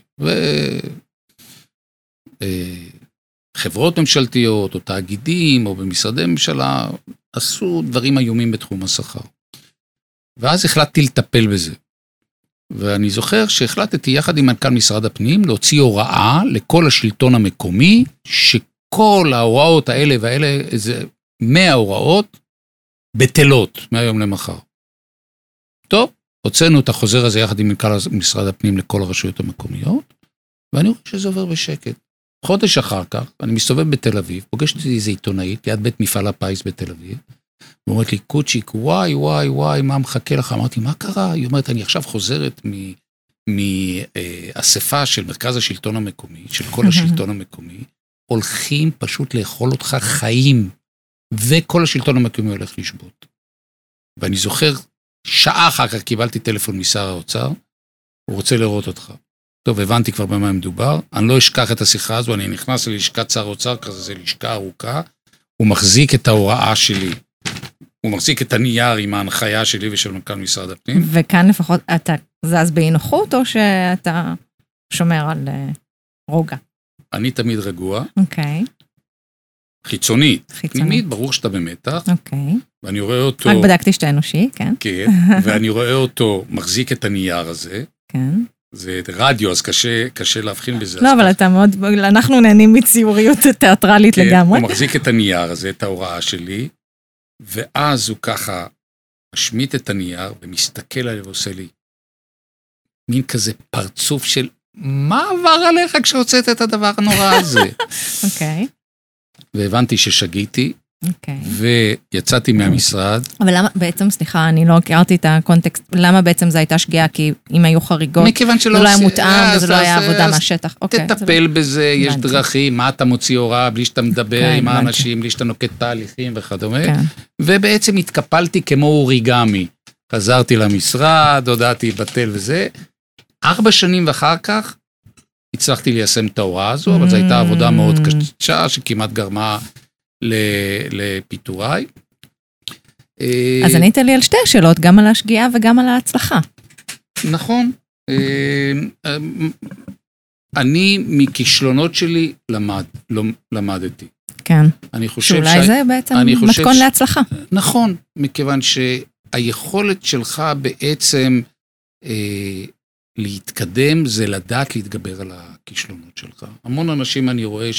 וחברות ממשלתיות או תאגידים או במשרדי ממשלה עשו דברים איומים בתחום השכר. ואז החלטתי לטפל בזה. ואני זוכר שהחלטתי יחד עם מנכ"ל משרד הפנים להוציא הוראה לכל השלטון המקומי, שכל ההוראות האלה והאלה, איזה 100 הוראות, בטלות מהיום למחר. טוב, הוצאנו את החוזר הזה יחד עם מנכ"ל משרד הפנים לכל הרשויות המקומיות, ואני רואה שזה עובר בשקט. חודש אחר כך, אני מסתובב בתל אביב, פוגש אותי איזה עיתונאית ליד בית מפעל הפיס בתל אביב, ואומרת לי, קוצ'יק, וואי, וואי, וואי, מה מחכה לך? אמרתי, מה קרה? היא אומרת, אני עכשיו חוזרת מאספה של מרכז השלטון המקומי, של כל (laughs) השלטון המקומי, הולכים פשוט לאכול אותך חיים, וכל השלטון המקומי הולך לשבות. ואני זוכר, שעה אחר כך קיבלתי טלפון משר האוצר, הוא רוצה לראות אותך. טוב, הבנתי כבר במה מדובר, אני לא אשכח את השיחה הזו, אני נכנס ללשכת שר האוצר, כזה זה לשכה ארוכה, הוא מחזיק את ההוראה שלי. הוא מחזיק את הנייר עם ההנחיה שלי ושל מנכ"ל משרד הפנים. וכאן לפחות אתה זז באי נוחות, או שאתה שומר על אה, רוגע? אני תמיד רגוע, אוקיי, חיצונית. חיצונית. פנימית, ברור שאתה במתח, אוקיי. ואני רואה אותו, רק בדקתי שאתה אנושי, כן, כן, ואני רואה אותו מחזיק את הנייר הזה, כן. זה רדיו, אז קשה, קשה להבחין בזה. לא, אבל ככה. אתה מאוד, אנחנו נהנים מציוריות תיאטרלית כן, לגמרי. הוא מחזיק את הנייר הזה, את ההוראה שלי, ואז הוא ככה משמיט את הנייר ומסתכל עליו ועושה לי מין כזה פרצוף של מה עבר עליך כשהוצאת את הדבר הנורא הזה? (laughs) אוקיי, והבנתי ששגיתי, אוקיי. ויצאתי מהמשרד. אבל למה, בעצם, סליחה, אני לא הכרתי את הקונטקסט, למה בעצם זו הייתה שגיאה? כי אם היו חריגות, מכיוון זה שלא לא היה מותאם אז- וזה לא היה עבודה מהשטח. אוקיי, זה תטפל בזה, יש. דרכים, מה אתה מוציא הוראה בלי שאתה מדבר כן, עם. האנשים, בלי שאתה נוקט תהליכים וכדומה. כן. ובעצם התקפלתי כמו אוריגמי. חזרתי למשרד, הודעתי בטל וזה. ארבע שנים ואחר כך הצלחתי ליישם את ההוראה הזו, אבל זו הייתה עבודה מאוד Mm. קשה, שכמעט גרמה לפיטוריי. אה, אז ענית לי על שתי השאלות, גם על השגיאה וגם על ההצלחה. נכון. אה, אה, אני מכישלונות שלי למד, לא, למדתי. כן. אני חושב שאולי זה בעצם מתכון ש- להצלחה. נכון, מכיוון שהיכולת שלך בעצם אה, להתקדם זה לדעת להתגבר על הכישלונות שלך. המון אנשים אני רואה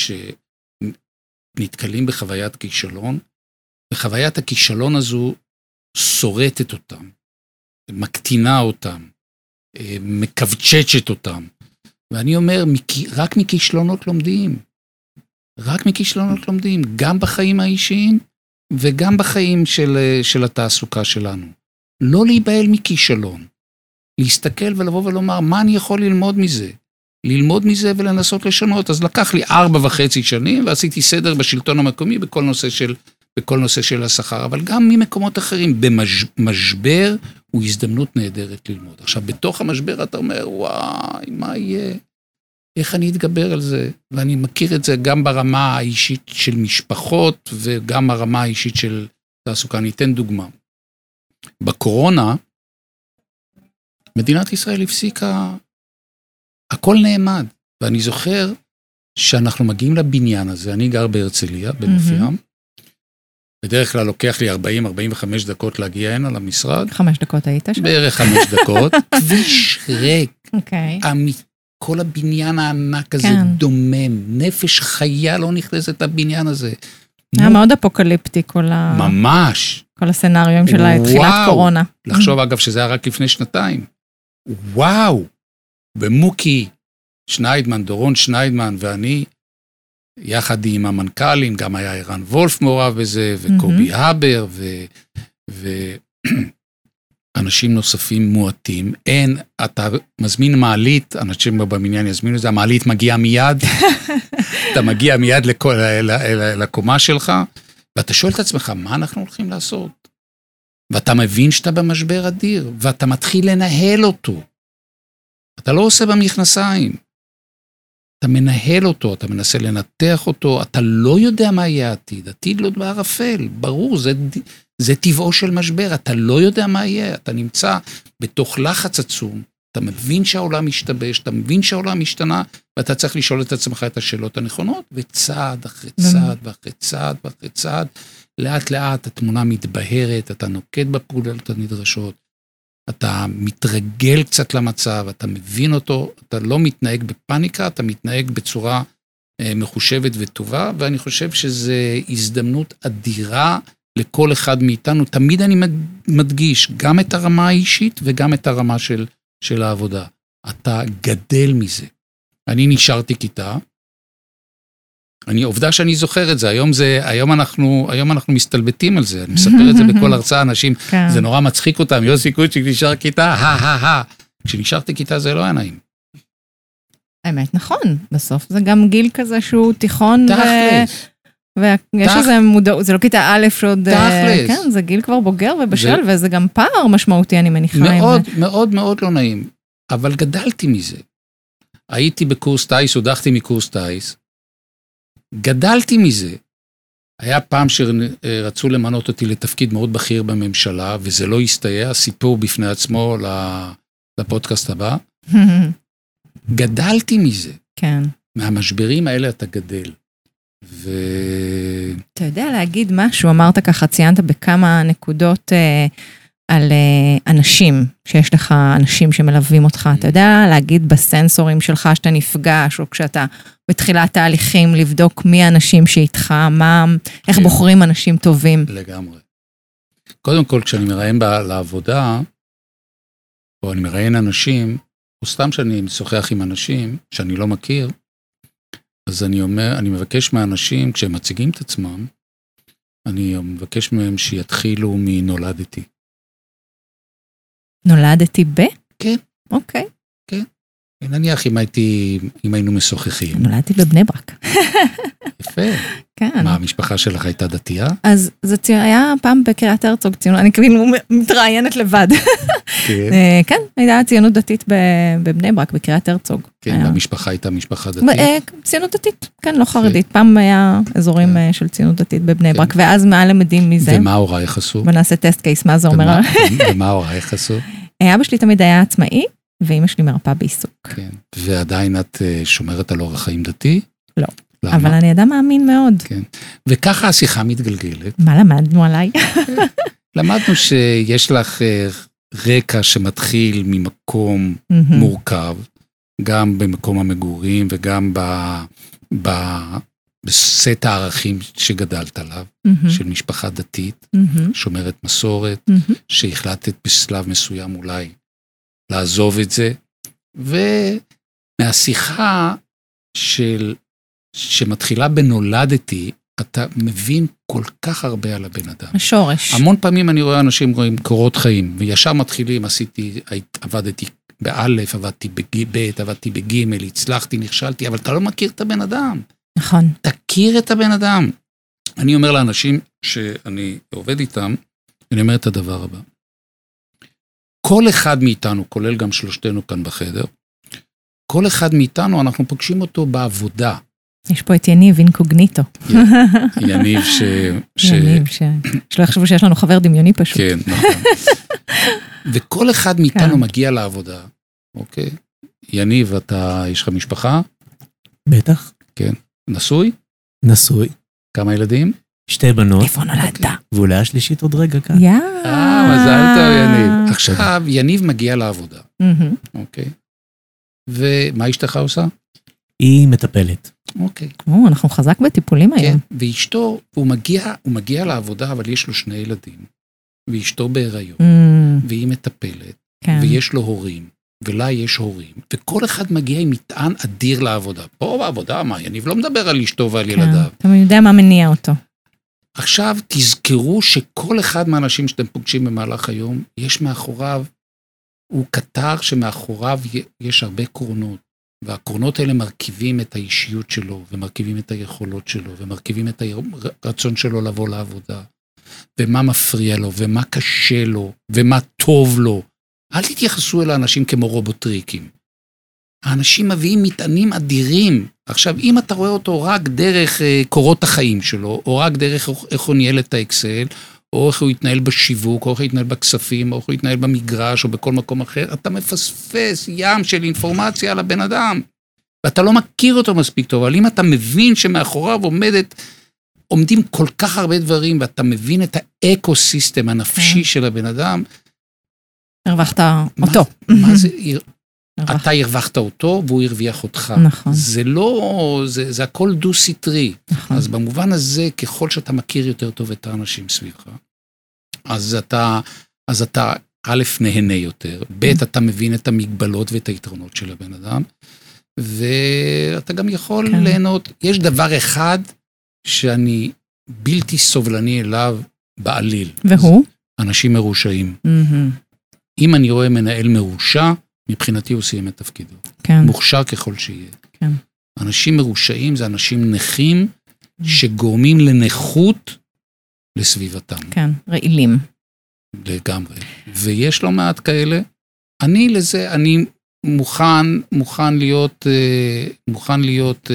שנתקלים בחוויית כישלון, וחוויית הכישלון הזו שורטת אותם, מקטינה אותם, מכווצ'צ'ת אותם. ואני אומר, רק מכישלונות לומדים. רק מכישלונות לומדים, גם בחיים האישיים וגם בחיים של, של התעסוקה שלנו. לא להיבהל מכישלון. להסתכל ולבוא ולומר, מה אני יכול ללמוד מזה? ללמוד מזה ולנסות לשנות. אז לקח לי ארבע וחצי שנים ועשיתי סדר בשלטון המקומי בכל נושא של בכל נושא של השכר, אבל גם ממקומות אחרים. במשבר הוא הזדמנות נהדרת ללמוד. עכשיו, בתוך המשבר אתה אומר, וואי, מה יהיה? איך אני אתגבר על זה? ואני מכיר את זה גם ברמה האישית של משפחות וגם ברמה האישית של תעסוקה. אני אתן דוגמה. בקורונה, מדינת ישראל הפסיקה, הכל נעמד. ואני זוכר שאנחנו מגיעים לבניין הזה, אני גר בהרצליה, בנוף. ים. בדרך כלל לוקח לי 40-45 דקות להגיע הנה למשרד, חמש דקות היית שם? בערך חמש דקות. (laughs) כביש ריק, אוקיי. המ- כל הבניין הענק הזה כן. דומם, נפש חיה לא נכנסת לבניין הזה. היה מאוד אפוקליפטי כל ה- ממש. כל הסצנריו של תחילת. קורונה. לחשוב אגב שזה היה רק לפני שנתיים. וואו, ומוקי שניידמן, דורון שניידמן ואני, יחד עם המנכ"לים, גם היה ערן וולף מעורב בזה, וקובי הבר, ואנשים (clears throat) נוספים מועטים. אין, אתה מזמין מעלית, אנשים בבניין יזמינו את זה, המעלית מגיעה מיד, (laughs) אתה מגיע מיד לכל- לקומה שלך, ואתה שואל את עצמך, מה אנחנו הולכים לעשות? ואתה מבין שאתה במשבר אדיר, ואתה מתחיל לנהל אותו. אתה לא עושה במכנסיים. אתה מנהל אותו, אתה מנסה לנתח אותו, אתה לא יודע מה יהיה העתיד. עתיד לא בערפל, ברור, זה, זה טבעו של משבר, אתה לא יודע מה יהיה, אתה נמצא בתוך לחץ עצום, אתה מבין שהעולם משתבש, אתה מבין שהעולם השתנה, ואתה צריך לשאול את עצמך את השאלות הנכונות, וצעד אחרי צעד ואחרי צעד ואחרי צעד, לאט לאט התמונה מתבהרת, אתה נוקט בפעולות הנדרשות, אתה מתרגל קצת למצב, אתה מבין אותו, אתה לא מתנהג בפאניקה, אתה מתנהג בצורה אה, מחושבת וטובה, ואני חושב שזו הזדמנות אדירה לכל אחד מאיתנו. תמיד אני מד- מדגיש גם את הרמה האישית וגם את הרמה של, של העבודה. אתה גדל מזה. אני נשארתי כיתה, אני, עובדה שאני זוכר את זה, היום זה, היום אנחנו, היום אנחנו מסתלבטים על זה, אני מספר את זה בכל (laughs) הרצאה, אנשים, כן. זה נורא מצחיק אותם, יוסי קוצ'יק נשאר כיתה, הא הא הא. כשנשארתי כיתה זה לא היה נעים. האמת, נכון, בסוף זה גם גיל כזה שהוא תיכון, תכלס. ויש איזה מודעות, זה לא כיתה א' שעוד... אה, תכלס. כן, זה גיל כבר בוגר ובשל, וזה גם פער משמעותי, אני מניחה. עם- מאוד מאוד מאוד לא נעים, אבל גדלתי מזה. הייתי בקורס טיס, הודחתי מקורס טיס, גדלתי מזה. היה פעם שרצו למנות אותי לתפקיד מאוד בכיר בממשלה, וזה לא הסתייע, סיפור בפני עצמו לפודקאסט הבא. (laughs) גדלתי מזה. כן. מהמשברים האלה אתה גדל. ו... אתה יודע להגיד משהו, אמרת ככה, ציינת בכמה נקודות אה, על אה, אנשים, שיש לך אנשים שמלווים אותך, אתה יודע להגיד בסנסורים שלך שאתה נפגש, או כשאתה בתחילת תהליכים, לבדוק מי האנשים שאיתך, מה, איך כן. בוחרים אנשים טובים. לגמרי. קודם כל, כשאני מראיין לעבודה, או אני מראיין אנשים, או סתם שאני משוחח עם אנשים שאני לא מכיר, אז אני אומר, אני מבקש מהאנשים, כשהם מציגים את עצמם, אני מבקש מהם שיתחילו מנולדתי. נולדתי ב? כן. אוקיי. נניח אם הייתי, אם היינו משוחחים. נולדתי בבני ברק. יפה. כן. מה, המשפחה שלך הייתה דתייה? אז זה צי- היה פעם בקריית הרצוג ציונות, אני כאילו מתראיינת לבד. כן. אה, כן, הייתה ציונות דתית בבני ברק, בקריית הרצוג. כן, היה- והמשפחה הייתה משפחה דתית. אה, ציונות דתית, כן, לא חרדית. פעם היה אזורים כן. אה, של ציונות דתית בבני כן. ברק, ואז מה למדים מזה? ומה הורייך עשו? ונעשה טסט קייס, מה זה אומר? ומה הורייך עשו? אבא שלי תמיד היה עצמאי, ואימא שלי מרפאה בעיסוק. כן. ועדיין את אה, שומרת על אורח חיים דתי? לא. למה? אבל אני אדם מאמין מאוד. כן. וככה השיחה מתגלגלת. מה למדנו עליי? למדנו שיש לך אה, רקע שמתחיל ממקום מהמם. מורכב, גם במקום המגורים וגם ב, ב, בסט הערכים שגדלת עליו, מהמם. של משפחה דתית, מהמם. שומרת מסורת, מהמם. שהחלטת בשלב מסוים אולי לעזוב את זה, ומהשיחה של, שמתחילה בנולדתי, אתה מבין כל כך הרבה על הבן אדם. השורש. המון פעמים אני רואה אנשים רואים קורות חיים, וישר מתחילים, עשיתי, עבדתי באלף, עבדתי בב', עבדתי בג', הצלחתי, נכשלתי, אבל אתה לא מכיר את הבן אדם. נכון. תכיר את הבן אדם. אני אומר לאנשים שאני עובד איתם, אני אומר את הדבר הבא. כל אחד מאיתנו, כולל גם שלושתנו כאן בחדר, כל אחד מאיתנו, אנחנו פוגשים אותו בעבודה. יש פה את יניב אינקוגניטו. יניב ש... (laughs) ש... יניב, ש... שלא יחשבו שיש לנו חבר דמיוני פשוט. כן, נכון. (laughs) וכל אחד מאיתנו כן. מגיע לעבודה, אוקיי? יניב, אתה, יש לך משפחה? בטח. נשוי? נשוי, כמה ילדים? שתי בנות, איפה נולדת? ואולי השלישית עוד רגע כאן. יא. אה, מזל טוב, יניב. עכשיו, יניב מגיע לעבודה. אוקיי? ומה אשתך עושה? היא מטפלת. אוקיי. או, אנחנו חזק בטיפולים כן, היום. ואשתו, הוא מגיע, הוא מגיע לעבודה, אבל יש לו שני ילדים, ואשתו בהיריון, והיא מטפלת, כן. ויש לו הורים, ולה יש הורים, וכל אחד מגיע עם מטען אדיר לעבודה. פה בעבודה, מה, יניב לא מדבר על אשתו ועל כן. ילדיו. אתה יודע מה מניע אותו. עכשיו תזכרו שכל אחד מהאנשים שאתם פוגשים במהלך היום, יש מאחוריו, הוא קטר שמאחוריו יש הרבה קרונות. והקרונות האלה מרכיבים את האישיות שלו, ומרכיבים את היכולות שלו, ומרכיבים את הרצון שלו לבוא לעבודה. ומה מפריע לו, ומה קשה לו, ומה טוב לו. אל תתייחסו אל האנשים כמו רובוטריקים. האנשים מביאים מטענים אדירים. עכשיו, אם אתה רואה אותו רק דרך אה, קורות החיים שלו, או רק דרך איך- הוא ניהל את האקסל, או איך הוא התנהל בשיווק, או איך הוא התנהל בכספים, או איך הוא התנהל במגרש, או בכל מקום אחר, אתה מפספס ים של אינפורמציה על הבן אדם. ואתה לא מכיר אותו מספיק טוב, אבל אם אתה מבין שמאחוריו עומדת, עומדים כל כך הרבה דברים, ואתה מבין את ה eco-system הנפשי כן. של הבן אדם, הרווחת מה- אותו. מה זה, הרווחת. אתה הרווחת אותו והוא הרוויח אותך. נכון. זה לא, זה, זה הכל דו-סטרי. נכון. אז במובן הזה, ככל שאתה מכיר יותר טוב את האנשים סביבך, אז אתה, אז אתה א', נהנה יותר, ב', אתה מבין את המגבלות ואת היתרונות של הבן אדם, ואתה גם יכול כן. ליהנות. יש דבר אחד שאני בלתי סובלני אליו בעליל. והוא? אנשים מרושעים. מהמם. אם אני רואה מנהל מרושע, מבחינתי הוא סיים את תפקידו. כן. מוכשר ככל שיהיה. כן. אנשים מרושעים זה אנשים נכים שגורמים לנכות לסביבתם, כן, רעילים. לגמרי. ויש לא מעט כאלה. אני לזה, אני מוכן, מוכן להיות, אה, מוכן להיות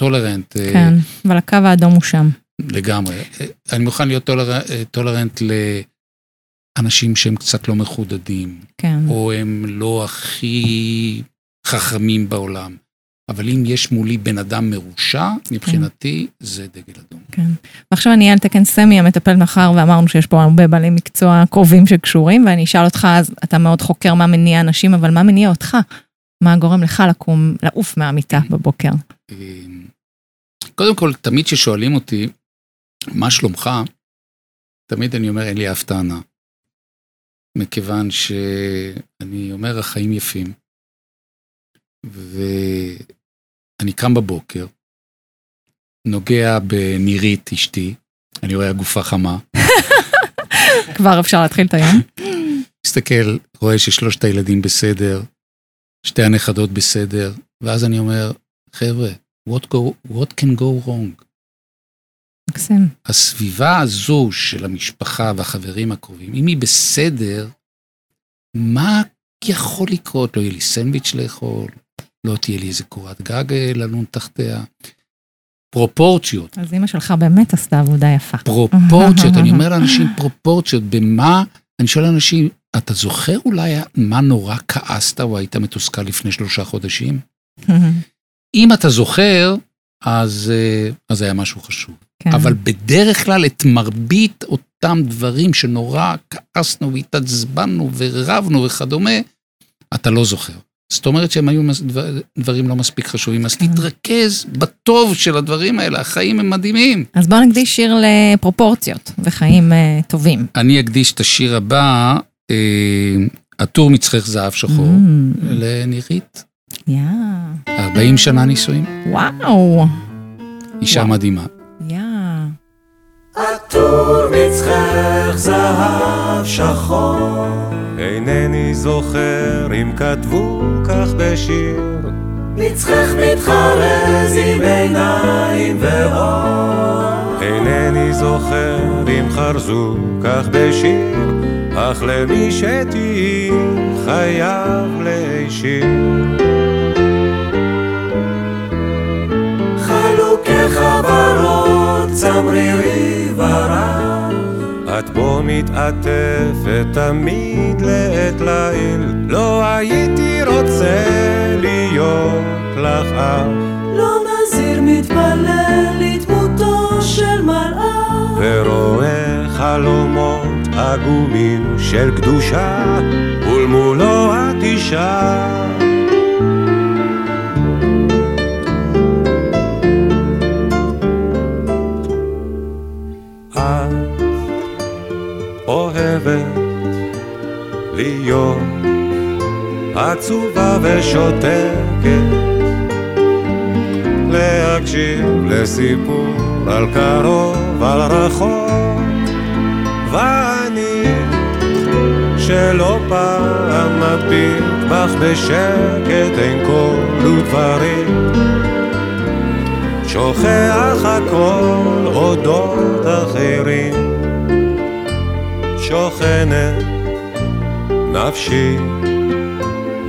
tolerant כן, אבל הקו האדום הוא שם. לגמרי. אה, אני מוכן להיות toler, tolerant לאנשים שהם קצת לא מחודדים, כן. או הם לא הכי חכמים בעולם. אבל אם יש מולי בן אדם מרושע, מבחינתי זה דגל אדום. כן. ועכשיו אני אהיה על תקן סמי המטפל מאחר ואמרנו שיש פה הרבה בעלי מקצוע קרובים שקשורים, ואני אשאל אותך, אז אתה מאוד חוקר מה מניע אנשים, אבל מה מניע אותך? מה גורם לך לקום, לעוף מהמיטה בבוקר? אמ, קודם כל, תמיד כששואלים אותי, מה שלומך? תמיד אני אומר, אין לי אף טענה. מכיוון שאני אומר, החיים יפים. ואני קם בבוקר, נוגע בנירית אשתי, אני רואה הגופה חמה, (laughs) כבר אפשר להתחיל את היום? מסתכל, רואה ששלושת הילדים בסדר, שתי הנכדות בסדר, ואז אני אומר, חבר'ה, what, go, what can go wrong? מקסים. הסביבה הזו של המשפחה והחברים הקרובים, אם היא בסדר, מה יכול לקרות? לא יהיה לי סנדוויץ' לאכול, לא תהיה לי איזה קורת גג אה, ללון תחתיה. פרופורציות, אז אימא שלך באמת עשתה עבודה יפה. פרופורציות, אני (laughs) אומר לאנשים פרופורציות, במה, אני שואל אנשים, אתה זוכר אולי מה נורא כעסת או היית מתוסכל לפני שלושה חודשים? (laughs) אם אתה זוכר, אז, אה, אז היה משהו חשוב. כן. אבל בדרך כלל את מרבית אותם דברים שנורא כעסנו והתעצבנו ורבנו וכדומה, אתה לא זוכר. זאת אומרת שהם היו דברים לא מספיק חשובים, אז כן. תתרכז בטוב של הדברים האלה, החיים הם מדהימים. אז בואו נקדיש שיר לפרופורציות וחיים אה, טובים. אני אקדיש את השיר הבא, אה, עטור מצחך זהב שחור, Mm, לנירית, יא. 40 שנה נישואים, וואו. אישה. מדהימה. עטור מצחך זהב שחור, אינני זוכר אם כתבו כך בשיר. מצחך מתחרז עם עיניים ואור, אינני זוכר אם חרזו כך בשיר, אך למי שתהי חייב להישיר. חלוקי חברות, צמרירי ורב. את בו מתעטפת תמיד לעת ליל, לא הייתי רוצה להיות לך אח. לא נזיר מתפלל לדמותו של מלאך. ורואה חלומות עגומים של קדושה, ולמולו את אישה. עצובה ושותקת, להקשיב לסיפור על קרוב, על רחוק, ואני שלא פעם מביט בך בשקט, אין קול ודברים. שוכח הכל אודות אחרים, שוכנת נפשי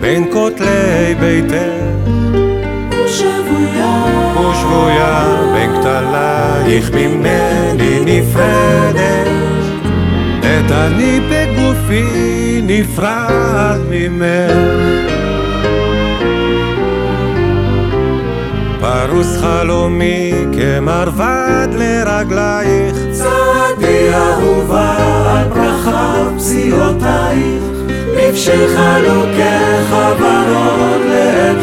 בין כותלי ביתך, ושבויה, ושבויה בין כתלייך ממני נפרדת, את אני בגופי נפרד ממך. פרוס חלומי כמרבד לרגלייך, צעדי אהובה על ברכה פסיעותייך, מבשל חלוקי חברות לעת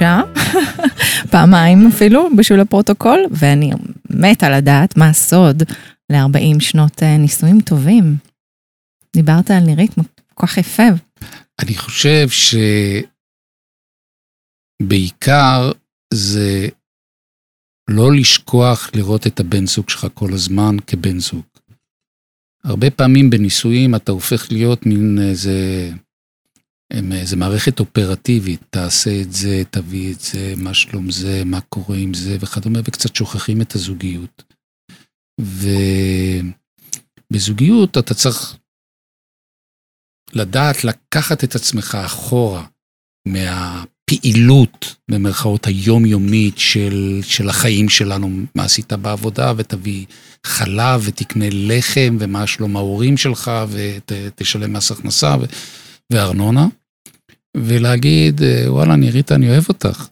גרושה, פעמיים אפילו, בשביל הפרוטוקול, ואני מתה לדעת מה הסוד ל-40 שנות אה, נישואים טובים. דיברת על נירית כל כך יפה. אני חושב שבעיקר זה לא לשכוח לראות את הבן זוג שלך כל הזמן כבן זוג. הרבה פעמים בנישואים אתה הופך להיות מין איזה, איזה מערכת אופרטיבית, תעשה את זה, תביא את זה, מה שלום זה, מה קורה עם זה וכדומה, וקצת שוכחים את הזוגיות. ובזוגיות אתה צריך לדעת לקחת את עצמך אחורה מהפעילות, במרכאות היומיומית של, של החיים שלנו, מה עשית בעבודה, ותביא חלב ותקנה לחם, ומה שלום ההורים שלך, ותשלם מס הכנסה ו, וארנונה, ולהגיד, וואלה, נירית, אני אוהב אותך.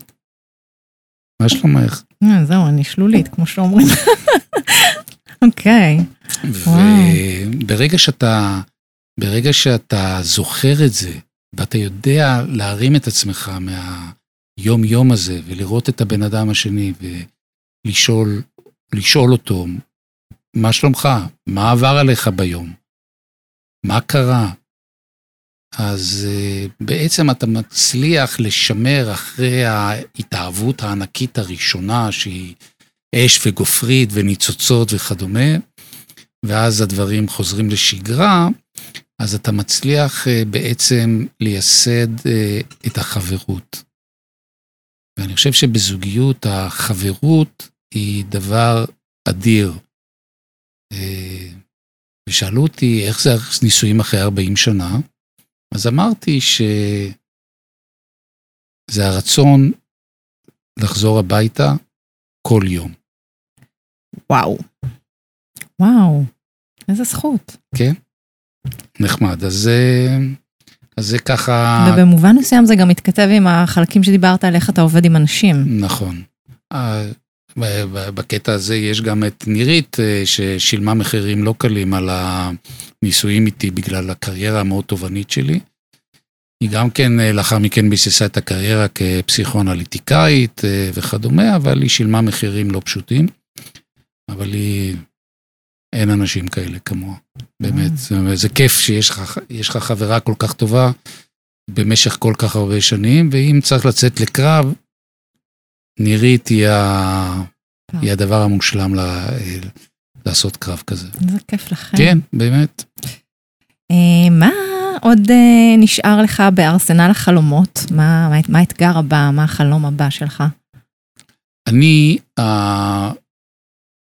מה שלומך? אה, זהו, אני שלולית, כמו שאומרים. (laughs) אוקיי. וברגע שאתה... ברגע שאתה זוכר את זה, ואתה יודע להרים את עצמך מהיום-יום הזה, ולראות את הבן אדם השני, ולשאול, לשאול אותו, מה שלומך? מה עבר עליך ביום? מה קרה? אז uh, בעצם אתה מצליח לשמר אחרי ההתאהבות הענקית הראשונה, שהיא אש וגופרית וניצוצות וכדומה, ואז הדברים חוזרים לשגרה, אז אתה מצליח uh, בעצם לייסד uh, את החברות. ואני חושב שבזוגיות החברות היא דבר אדיר. ושאלו אותי איך זה נישואים אחרי 40 שנה, אז אמרתי שזה הרצון לחזור הביתה כל יום. וואו. וואו, איזה זכות. כן? נחמד. אז זה, אז זה ככה... ובמובן מסוים זה גם מתכתב עם החלקים שדיברת על איך אתה עובד עם אנשים. נכון. אה, בקטע הזה יש גם את נירית, אה, ששילמה מחירים לא קלים על הנישואים איתי בגלל הקריירה המאוד תובענית שלי. היא גם כן אה, לאחר מכן ביססה את הקריירה כפסיכואנליטיקאית וכדומה, אבל היא שילמה מחירים לא פשוטים. אבל היא, אין אנשים כאלה כמוה, באמת. זה כיף שיש לך חברה כל כך טובה במשך כל כך הרבה שנים, ואם צריך לצאת לקרב, נירית היא, ה... היא הדבר המושלם לה... לעשות קרב כזה. זה כיף לכם. כן, באמת. אה, מה עוד אה, נשאר לך בארסנל החלומות? מה, מה האתגר הבא? מה החלום הבא שלך? אני, אה,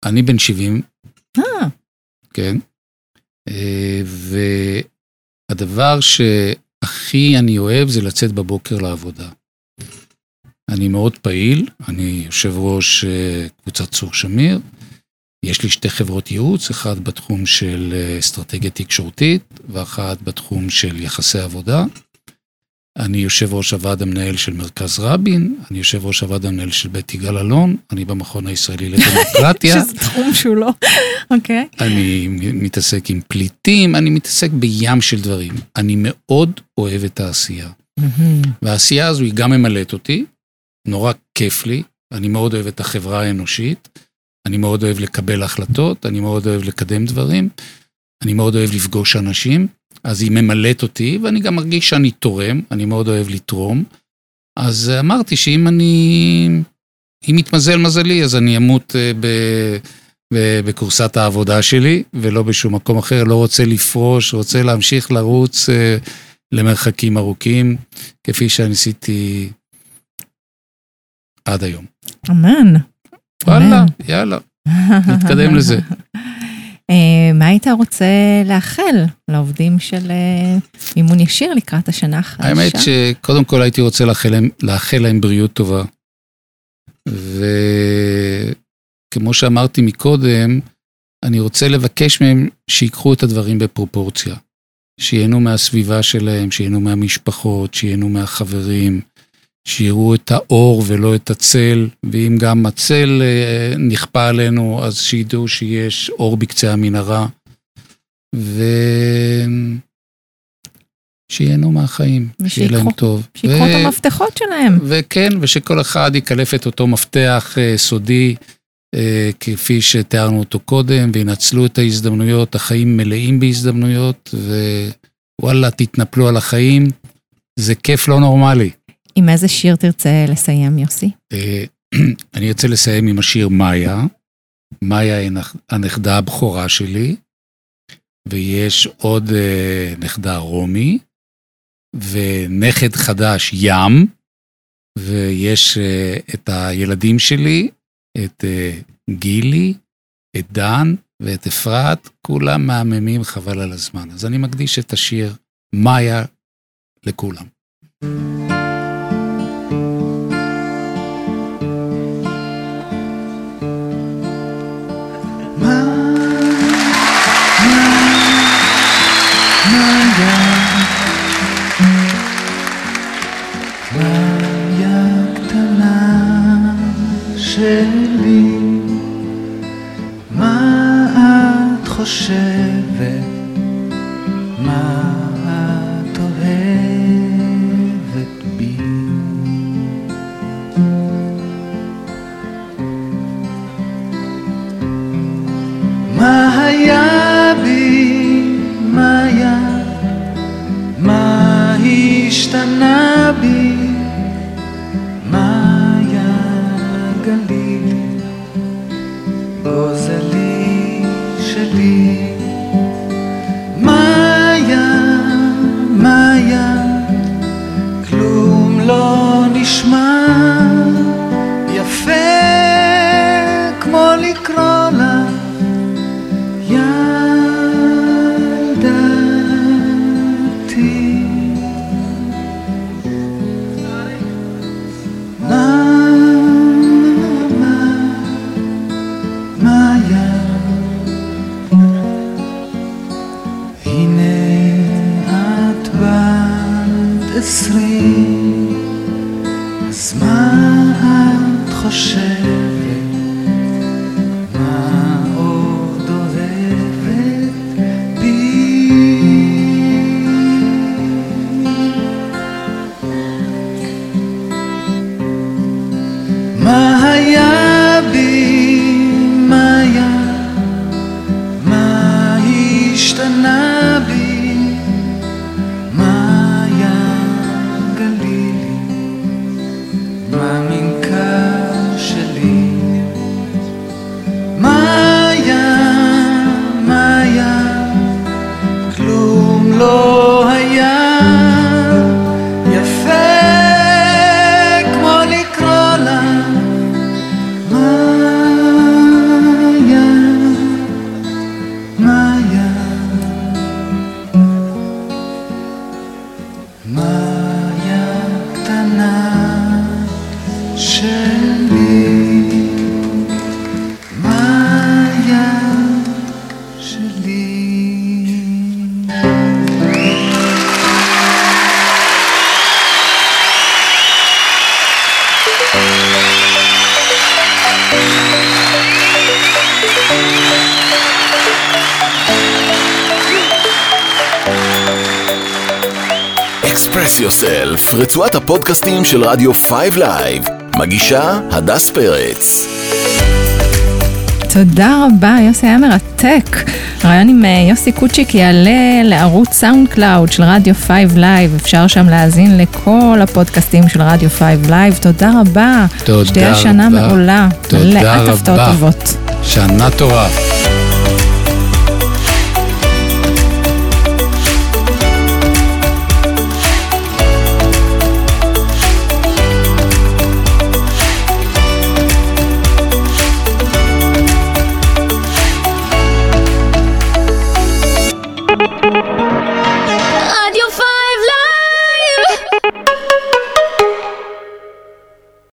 אני בן 70. אה. כן. והדבר שהכי אני אוהב זה לצאת בבוקר לעבודה. אני מאוד פעיל, אני יושב ראש אה, קבוצת צור שמיר. יש לי שתי חברות ייעוץ, אחת בתחום של אה, אסטרטגיה תקשורתית ואחת בתחום של יחסי עבודה. אני יושב ראש הוועד המנהל של מרכז רבין, אני יושב ראש הוועד המנהל של בית יגאל אלון, אני במכון הישראלי לדמוקרטיה. (laughs) שזה תחום שהוא לא, (laughs) אוקיי. Okay. אני מתעסק עם פליטים, אני מתעסק בים של דברים. אני מאוד אוהב את העשייה. Mm-hmm. והעשייה הזו היא גם ממלאת אותי, נורא כיף לי, אני מאוד אוהב את החברה האנושית, אני מאוד אוהב לקבל החלטות, אני מאוד אוהב לקדם דברים, אני מאוד אוהב לפגוש אנשים, אז היא ממלאת אותי, ואני גם מרגיש שאני תורם, אני מאוד אוהב לתרום. אז אמרתי שאם אני, אם יתמזל מזלי, אז אני אמות אה, ב... בכורסת העבודה שלי, ולא בשום מקום אחר, לא רוצה לפרוש, רוצה להמשיך לרוץ אה, למרחקים ארוכים, כפי שעשיתי עד היום. אמן. וואלה, יאללה, (laughs) נתקדם לזה. אה, מה היית רוצה לאחל לעובדים של אה, מימון ישיר לקראת השנה החדשה? האמת שקודם כל הייתי רוצה לאחל להם, לאחל להם בריאות טובה. וכמו שאמרתי מקודם, אני רוצה לבקש מהם שיקחו את הדברים בפרופורציה. שייהנו מהסביבה שלהם, שייהנו מהמשפחות, שייהנו מהחברים, שיראו את האור ולא את הצל, ואם גם הצל אה, נכפה עלינו, אז שידעו שיש אור בקצה המנהרה. ושיהנו מהחיים, שיהיה להם טוב. שיקחו ו... את המפתחות שלהם. וכן, ושכל אחד יקלף את אותו מפתח uh, סודי, uh, כפי שתיארנו אותו קודם, וינצלו את ההזדמנויות, החיים מלאים בהזדמנויות, ווואלה, תתנפלו על החיים, זה כיף לא נורמלי. עם איזה שיר תרצה לסיים, יוסי? (clears throat) אני ארצה לסיים עם השיר מאיה. מאיה היא הנכדה הבכורה שלי, ויש עוד uh, נכדה רומי, ונכד חדש ים, ויש uh, את הילדים שלי, את גילי, את דן ואת אפרת, כולם מהממים חבל על הזמן. אז אני מקדיש את השיר מאיה לכולם. thank you שלי, רצועת הפודקאסטים של רדיו 5 לייב. מגישה הדס פרץ. תודה רבה, יוסי היה מרתק. הראיון עם אה, יוסי קוצ'יק יעלה לערוץ SoundCloud של רדיו 5 לייב, אפשר שם להאזין לכל הפודקאסטים של רדיו 5 לייב. תודה רבה. תודה שתהיה שנה רבה. מעולה. תודה מלאת הפתעות רבה. טובות. שנה טובה.